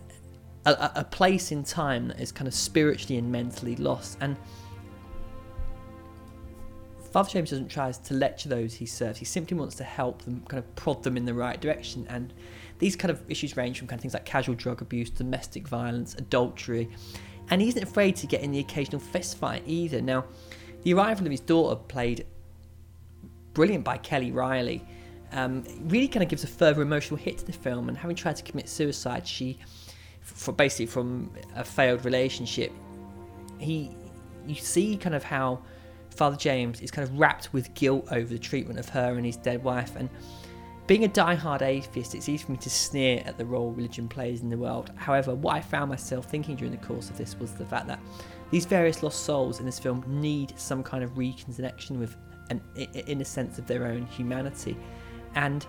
a, a place in time that is kind of spiritually and mentally lost and. Father James doesn't try to lecture those he serves. He simply wants to help them, kind of prod them in the right direction. And these kind of issues range from kind of things like casual drug abuse, domestic violence, adultery, and he isn't afraid to get in the occasional fist fight either. Now, the arrival of his daughter, played brilliant by Kelly Reilly, um, really kind of gives a further emotional hit to the film. And having tried to commit suicide, she, for basically from a failed relationship, he, you see kind of how Father James is kind of wrapped with guilt over the treatment of her and his dead wife. And being a die-hard atheist, it's easy for me to sneer at the role religion plays in the world. However, what I found myself thinking during the course of this was the fact that these various lost souls in this film need some kind of reconnection with, an, in a sense of their own humanity. And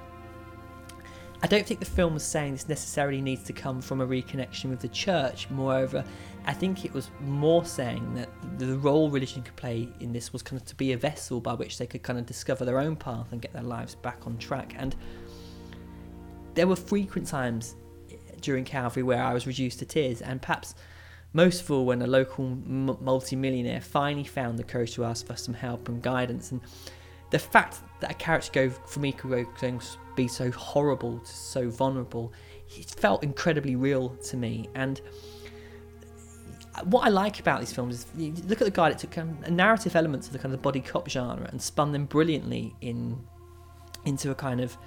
I don't think the film was saying this necessarily needs to come from a reconnection with the church. Moreover, I think it was more saying that the role religion could play in this was kind of to be a vessel by which they could kind of discover their own path and get their lives back on track. And there were frequent times during Calvary where I was reduced to tears, and perhaps most of all when a local m- multi-millionaire finally found the courage to ask for some help and guidance. And the fact that a character go from going be so horrible to so vulnerable, it felt incredibly real to me. And what I like about these films is look at the guy that took um, narrative elements of the kind of buddy cop genre and spun them brilliantly in into a kind of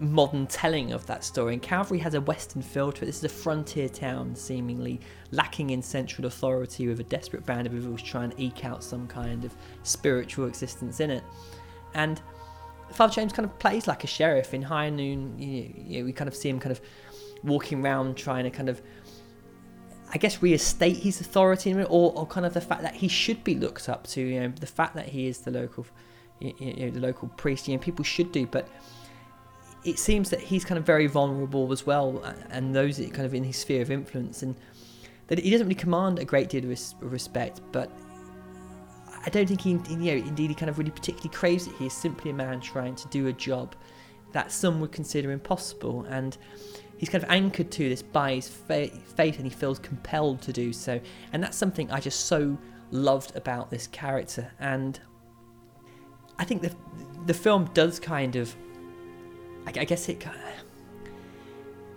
modern telling of that story. And Calvary has a western feel to it. This is a frontier town, seemingly lacking in central authority, with a desperate band of individuals trying to eke out some kind of spiritual existence in it. And Father James kind of plays like a sheriff in High Noon. You know, we kind of see him kind of walking around trying to kind of I guess reinstate his authority or, or kind of the fact that he should be looked up to. You know, the fact that he is the local, you know, the local priest. You know, people should do, but it seems that he's kind of very vulnerable as well, uh, and those kind of in his sphere of influence. And that he doesn't really command a great deal of res- respect, but I don't think he, you know, indeed he kind of really particularly craves it. He is simply a man trying to do a job that some would consider impossible, and he's kind of anchored to this by his fa- faith, and he feels compelled to do so. And that's something I just so loved about this character, and I think the the film does kind of, I, I guess it kind of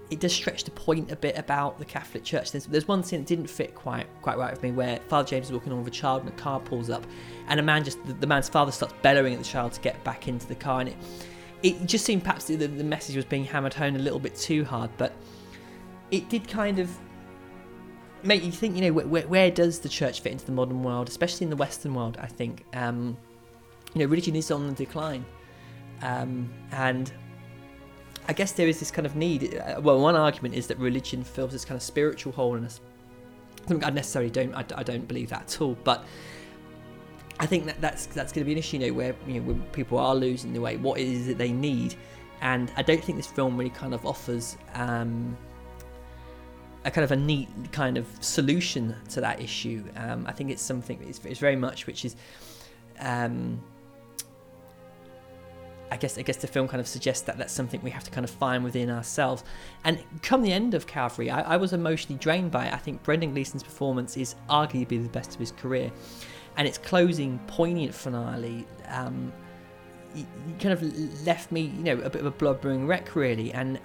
it does stretch the point a bit about the Catholic Church. There's, there's one scene that didn't fit quite quite right with me, where Father James is walking on with a child and a car pulls up, and a man just the, the man's father starts bellowing at the child to get back into the car, and it it just seemed perhaps the, the message was being hammered home a little bit too hard, but it did kind of make you think. You know, where, where does the church fit into the modern world, especially in the Western world? I think um, you know religion is on the decline, um, and I guess there is this kind of need. uh, Well, one argument is that religion fills this kind of spiritual hole in us. I necessarily don't. I, I don't believe that at all. But I think that that's that's going to be an issue, you know, where you know when people are losing the way, what is it they need? And I don't think this film really kind of offers um, a kind of a neat kind of solution to that issue. Um, I think it's something. It's, it's very much which is. Um, I guess I guess the film kind of suggests that that's something we have to kind of find within ourselves. And come the end of Calvary, I, I was emotionally drained by it. I think Brendan Gleeson's performance is arguably the best of his career, and its closing poignant finale. Um, kind of left me, you know, a bit of a blubbering wreck, really. And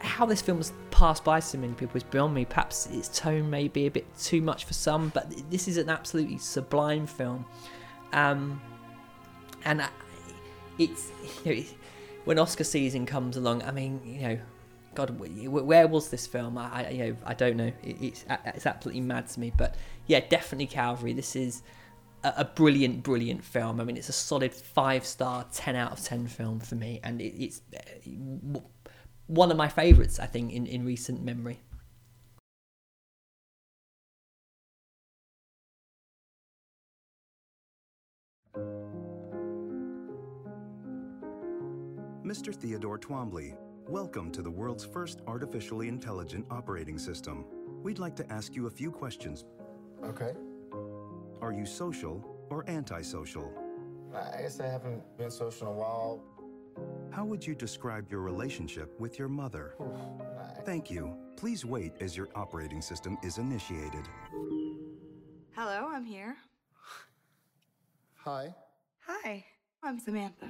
how this film has passed by so many people is beyond me. Perhaps its tone may be a bit too much for some, but this is an absolutely sublime film. Um, and it's you know, when Oscar season comes along. I mean, you know, God, where was this film? I, I you know, I don't know. It, it's it's absolutely mad to me. But yeah, definitely Calvary. This is a, a brilliant, brilliant film. I mean, it's a solid five star, ten out of ten film for me, and it, it's uh, one of my favourites. I think in in recent memory. Mr. Theodore Twombly, welcome to the world's first artificially intelligent operating system. We'd like to ask you a few questions. Okay. Are you social or antisocial? I guess I haven't been social in a while. How would you describe your relationship with your mother? Thank you. Please wait as your operating system is initiated. Hello, I'm here. Hi. Hi, I'm Samantha.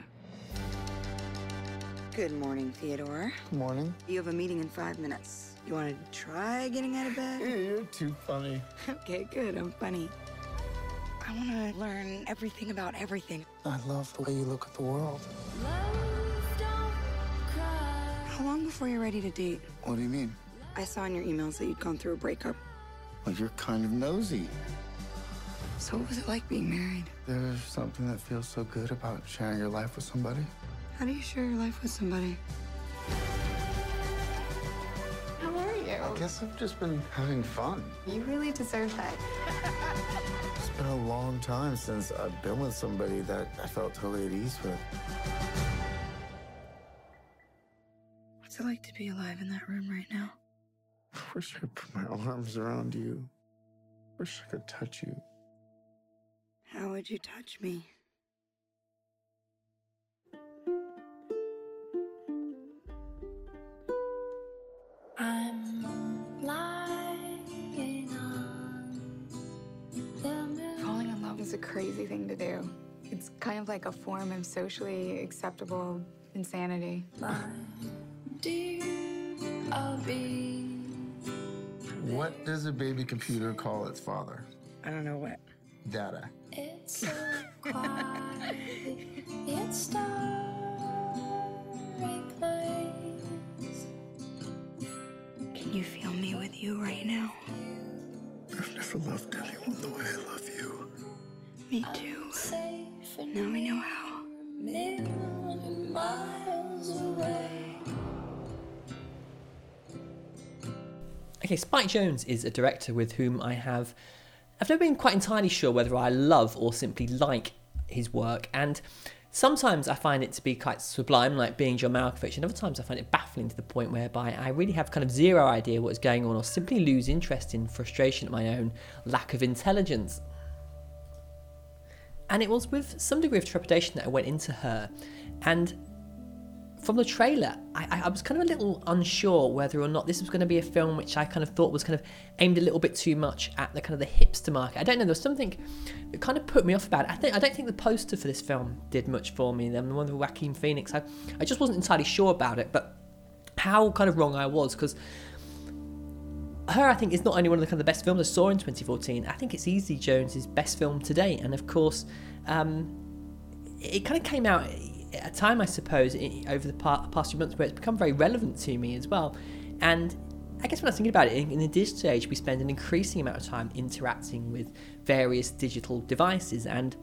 Good morning, Theodore. Good morning. You have a meeting in five minutes. You want to try getting out of bed? You're too funny. Okay, good. I'm funny. I want to learn everything about everything. I love the way you look at the world. How long before you're ready to date? What do you mean? I saw in your emails that you'd gone through a breakup. Well, you're kind of nosy. So, what was it like being married? There's something that feels so good about sharing your life with somebody. How do you share your life with somebody? How are you? I guess I've just been having fun. You really deserve that. It's been a long time since I've been with somebody that I felt totally at ease with. What's it like to be alive in that room right now? I wish I could put my arms around you. I Wish I could touch you. How would you touch me? Falling in love is a crazy thing to do. It's kind of like a form of socially acceptable insanity. What does a baby computer call its father? I don't know what. Data. It's so quiet. it's starry you feel me with you right now? I've never loved anyone the way I love you. Me too. Now we know how. Million miles away. Okay, Spike Jonze is a director with whom I have. I've never been quite entirely sure whether I love or simply like his work, and sometimes I find it to be quite sublime, like being John Malkovich, and other times I find it baffling to the point whereby I really have kind of zero idea what's going on, or simply lose interest in frustration at my own lack of intelligence. And it was with some degree of trepidation that I went into her, and from the trailer, I, I, was kind of a little unsure whether or not this was going to be a film which I kind of thought was kind of aimed a little bit too much at the kind of the hipster market. I don't know. There was something that kind of put me off about it. I think I don't think the poster for this film did much for me. The one with Joaquin Phoenix, I, I just wasn't entirely sure about it. But how kind of wrong I was because her, I think, is not only one of the kind of the best films I saw in 2014. I think it's easily Jonze's best film to date, and of course, um, it kind of came out a time, I suppose, over the past few months where it's become very relevant to me as well. And I guess when I was thinking about it, in the digital age, we spend an increasing amount of time interacting with various digital devices, and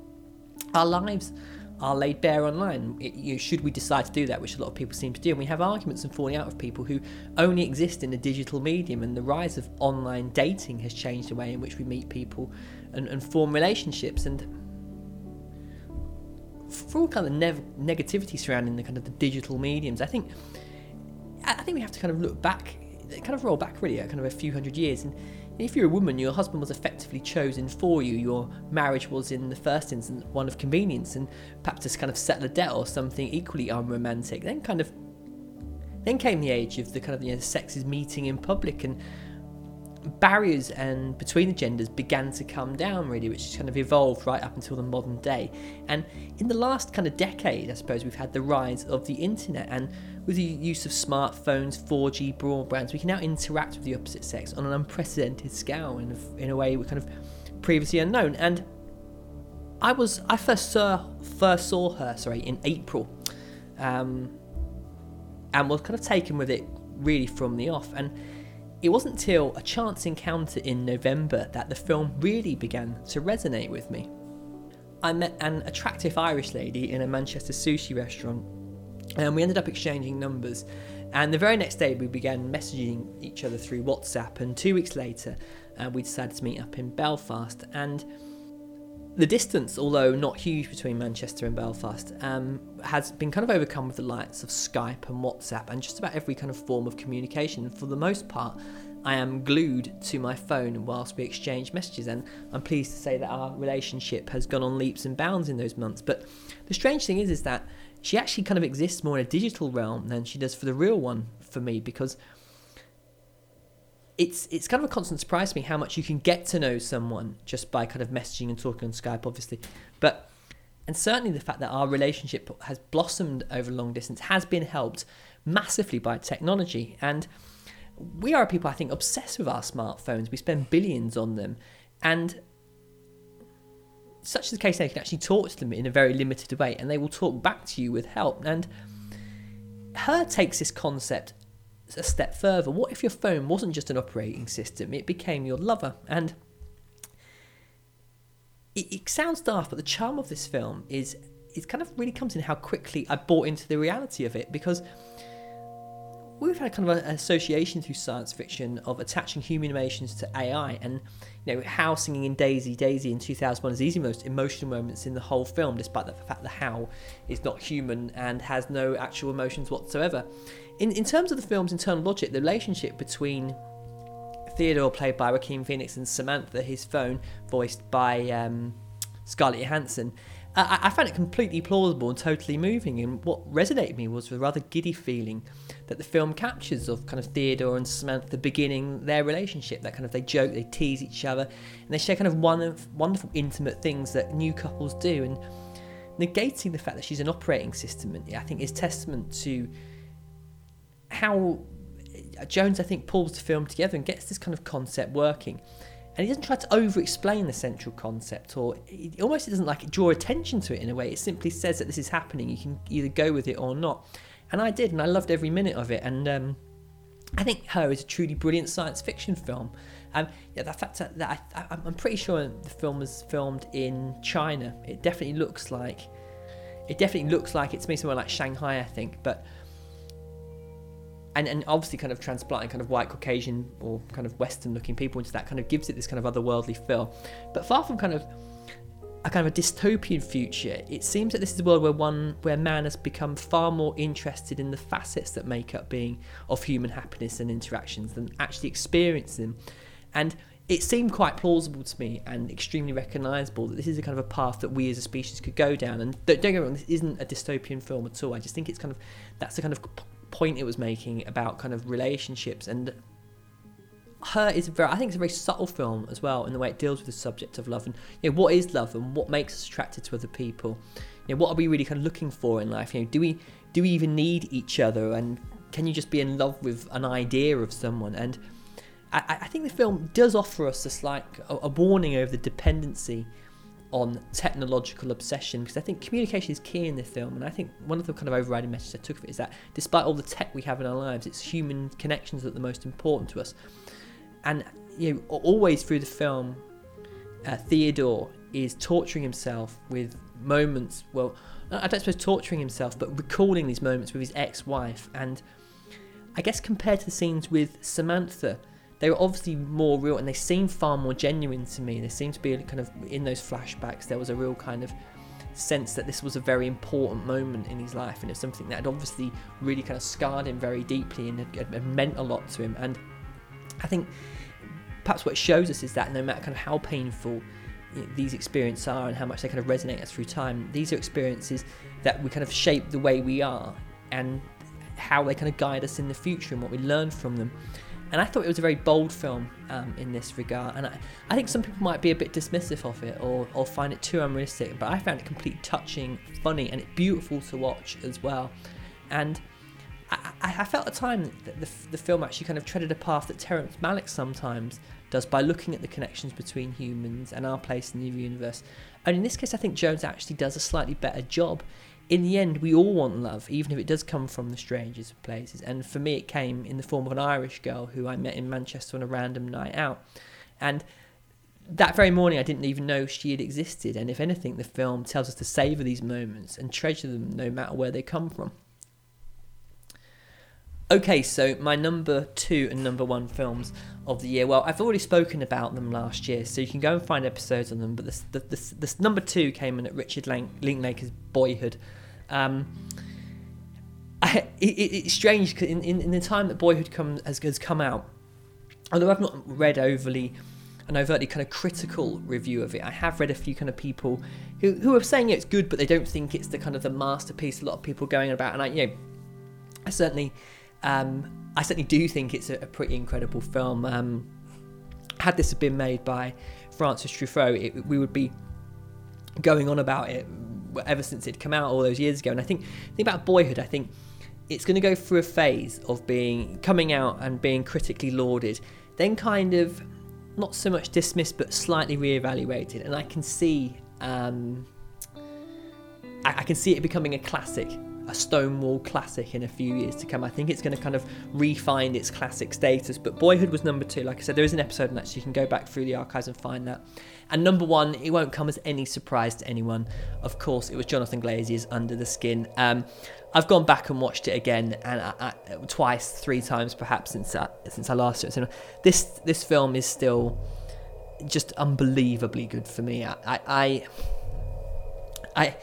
our lives are laid bare online. It, you know, should we decide to do that, which a lot of people seem to do, and we have arguments and falling out with people who only exist in a digital medium, and the rise of online dating has changed the way in which we meet people and, and form relationships. And for all kind of nev- negativity surrounding the kind of the digital mediums, I think I think we have to kind of look back, kind of roll back really, at kind of a few hundred years. And if you're a woman, your husband was effectively chosen for you. Your marriage was, in the first instance, one of convenience, and perhaps to kind of settle a debt or something equally unromantic. Then kind of, then came the age of the kind of you know sexes meeting in public and barriers and between the genders began to come down really which has kind of evolved right up until the modern day. And in the last kind of decade i suppose we've had the rise of the internet and with the use of smartphones 4g broadbands we can now interact with the opposite sex on an unprecedented scale in a, in a way we kind of previously unknown. And i was i first saw first saw her sorry in april um, and was kind of taken with it really from the off. And it wasn't till a chance encounter in November that the film really began to resonate with me. I met an attractive Irish lady in a Manchester sushi restaurant, and we ended up exchanging numbers. And the very next day, we began messaging each other through WhatsApp. And two weeks later, uh, we decided to meet up in Belfast. And the distance, although not huge between Manchester and Belfast, um, has been kind of overcome with the lights of Skype and WhatsApp and just about every kind of form of communication. For the most part, I am glued to my phone whilst we exchange messages, and I'm pleased to say that our relationship has gone on leaps and bounds in those months. But the strange thing is, is that she actually kind of exists more in a digital realm than she does for the real one for me because it's it's kind of a constant surprise to me how much you can get to know someone just by kind of messaging and talking on Skype, obviously. But and certainly the fact that our relationship has blossomed over long distance has been helped massively by technology. And we are people I think obsessed with our smartphones. We spend billions on them, and such is the case now you can actually talk to them in a very limited way, and they will talk back to you with help. And her takes this concept a step further. What if your phone wasn't just an operating system, it became your lover? And it, it sounds daft, but the charm of this film is it kind of really comes in HAL quickly I bought into the reality of it because we've had kind of an association through science fiction of attaching human emotions to AI, and you know how singing in Daisy Daisy in 2001 is the most emotional moments in the whole film, despite the fact that HAL is not human and has no actual emotions whatsoever in, in terms of the film's internal logic, the relationship between Theodore, played by Joaquin Phoenix, and Samantha, his phone, voiced by um, Scarlett Johansson, I, I found it completely plausible and totally moving. And what resonated me was the rather giddy feeling that the film captures of kind of Theodore and Samantha beginning their relationship. That kind of they joke, they tease each other, and they share kind of one of wonderful, intimate things that new couples do. And negating the fact that she's an operating system, I think, is testament to how Jonze, I think, pulls the film together and gets this kind of concept working. And he doesn't try to over explain the central concept or it almost doesn't like draw attention to it in a way. It simply says that this is happening. You can either go with it or not. And I did, and I loved every minute of it. And um, I think Her is a truly brilliant science fiction film. Um, yeah, the fact that, I, am pretty sure the film was filmed in China. It definitely looks like it definitely looks like it's made somewhere like Shanghai, I think. But and, and obviously kind of transplanting kind of white Caucasian or kind of Western looking people into that kind of gives it this kind of otherworldly feel. But far from kind of a kind of a dystopian future, it seems that this is a world where one where man has become far more interested in the facets that make up being of human happiness and interactions than actually experiencing. And it seemed quite plausible to me and extremely recognisable that this is a kind of a path that we as a species could go down. And don't, get me wrong, this isn't a dystopian film at all. I just think it's kind of that's the kind of point it was making about kind of relationships and her is very I think it's a very subtle film as well in the way it deals with the subject of love and you know what is love and what makes us attracted to other people. You know what are we really kind of looking for in life? You know do we do we even need each other? And can you just be in love with an idea of someone? And I, I think the film does offer us this like a, a warning over the dependency on technological obsession because I think communication is key in this film, and I think one of the kind of overriding messages I took of it is that despite all the tech we have in our lives, it's human connections that are the most important to us. And you know always through the film uh, theodore is torturing himself with moments well i don't suppose torturing himself but recalling these moments with his ex-wife and i guess compared to the scenes with samantha they were obviously more real and they seem far more genuine to me they seem to be kind of in those flashbacks there was a real kind of sense that this was a very important moment in his life and it's something that had obviously really kind of scarred him very deeply and had, had meant a lot to him and I think perhaps what it shows us is that no matter kind of how painful these experiences are and how much they kind of resonate us through time, these are experiences that we kind of shape the way we are and how they kind of guide us in the future and what we learn from them. And I thought it was a very bold film um, in this regard. And I, I think some people might be a bit dismissive of it or, or find it too unrealistic, but I found it completely touching, funny, and beautiful to watch as well. And I, I, felt at the time that the, the film actually kind of treaded a path that Terrence Malick sometimes does by looking at the connections between humans and our place in the universe. And in this case, I think Jonze actually does a slightly better job. In the end, we all want love, even if it does come from the strangest of places. And for me, it came in the form of an Irish girl who I met in Manchester on a random night out. And that very morning, I didn't even know she had existed. And if anything, the film tells us to savour these moments and treasure them no matter where they come from. Okay, so my number two and number one films of the year. Well, I've already spoken about them last year, so you can go and find episodes on them. But this, this, this number two came in at Richard Linklater's Boyhood. Um, I, it, it's strange because in, in, in, the time that Boyhood come, has, has come out, although I've not read overly an overtly kind of critical review of it, I have read a few kind of people who, who are saying it's good, but they don't think it's the kind of the masterpiece a lot of people are going about. And I, you know, I certainly um, I certainly do think it's a, a pretty incredible film. Um, had this been made by Francis Truffaut, it, we would be going on about it ever since it'd come out all those years ago. And I think, think about Boyhood. I think it's going to go through a phase of being coming out and being critically lauded, then kind of not so much dismissed but slightly re-evaluated. And I can see, um, I, I can see it becoming a classic a Stonewall classic in a few years to come. I think it's going to kind of refine its classic status. But Boyhood was number two. Like I said, there is an episode on that, so you can go back through the archives and find that. And number one, it won't come as any surprise to anyone. Of course, it was Jonathan Glazer's Under the Skin. Um, I've gone back and watched it again, and I, I, twice, three times perhaps since I, since I last saw it. This this film is still just unbelievably good for me. I, I, I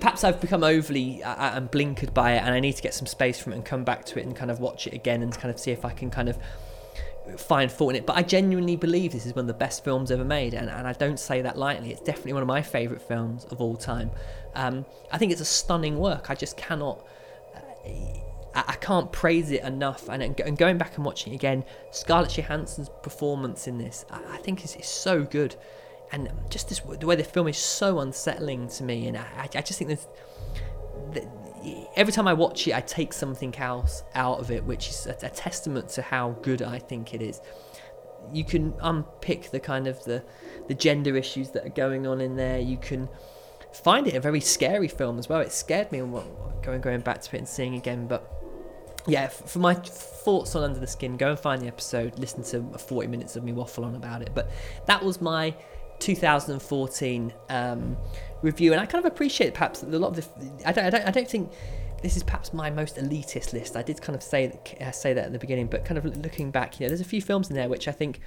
perhaps I've become overly uh, uh, and blinkered by it, and I need to get some space from it and come back to it and kind of watch it again and kind of see if I can kind of find fault in it. But I genuinely believe this is one of the best films ever made, and, and I don't say that lightly. It's definitely one of my favourite films of all time. Um, I think it's a stunning work. I just cannot. Uh, I can't praise it enough. And, and going back and watching it again, Scarlett Johansson's performance in this, I, think is, is so good and just this the way the film is so unsettling to me, and I, I just think this. Every time I watch it, I take something else out of it, which is a, a testament to how good I think it is. You can unpick the kind of the the gender issues that are going on in there. You can find it a very scary film as well. It scared me going going back to it and seeing again. But yeah, for my thoughts on Under the Skin, go and find the episode. Listen to 40 minutes of me waffle on about it. But that was my 2014 um, review, and I kind of appreciate perhaps a lot of the. I don't, I don't, I don't think this is perhaps my most elitist list. I did kind of say uh, say that at the beginning, but kind of looking back, you know, there's a few films in there which I think,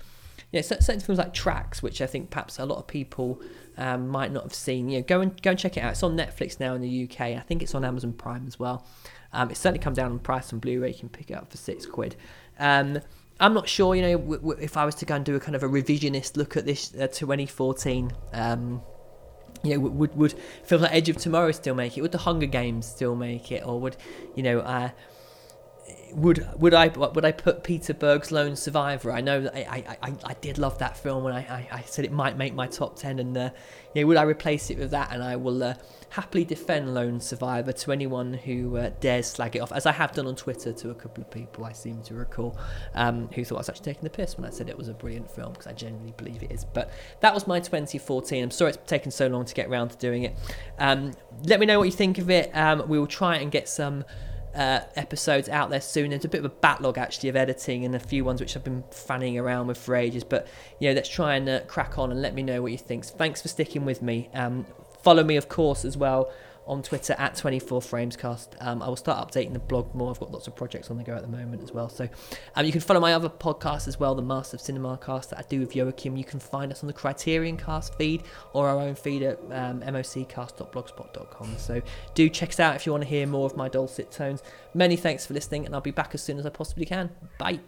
yeah, certain films like Tracks, which I think perhaps a lot of people um, might not have seen. You know, go and go and check it out. It's on Netflix now in the UK. I think it's on Amazon Prime as well. Um, it's certainly come down in price on Blu-ray. You can pick it up for six quid. Um, I'm not sure, you know, w- w- if I was to go and do a kind of a revisionist look at this uh, 2014. Um, you know, would would films like Edge of Tomorrow still make it? Would The Hunger Games still make it, or would you know? Uh, would would I would I put Peter Berg's Lone Survivor? I know that I, I, I did love that film, and I, I, I said it might make my top ten. And uh, know, would I replace it with that? And I will uh, happily defend Lone Survivor to anyone who uh, dares slag it off, as I have done on Twitter to a couple of people I seem to recall, um, who thought I was actually taking the piss when I said it was a brilliant film because I genuinely believe it is. But that was my 2014. I'm sorry it's taken so long to get around to doing it. Um, let me know what you think of it. Um, we will try and get some uh, episodes out there soon. There's a bit of a backlog actually of editing and a few ones which I've been fanning around with for ages. But you know, let's try and uh, crack on and let me know what you think. So thanks for sticking with me. Um, follow me, of course, as well on Twitter at 24framescast. Um, I will start updating the blog more. I've got lots of projects on the go at the moment as well. So um, you can follow my other podcast as well, the Master of Cinema cast that I do with Joachim. You can find us on the Criterion cast feed or our own feed at um, moccast.blogspot.com. So do check us out if you want to hear more of my dulcet tones. Many thanks for listening, and I'll be back as soon as I possibly can. Bye.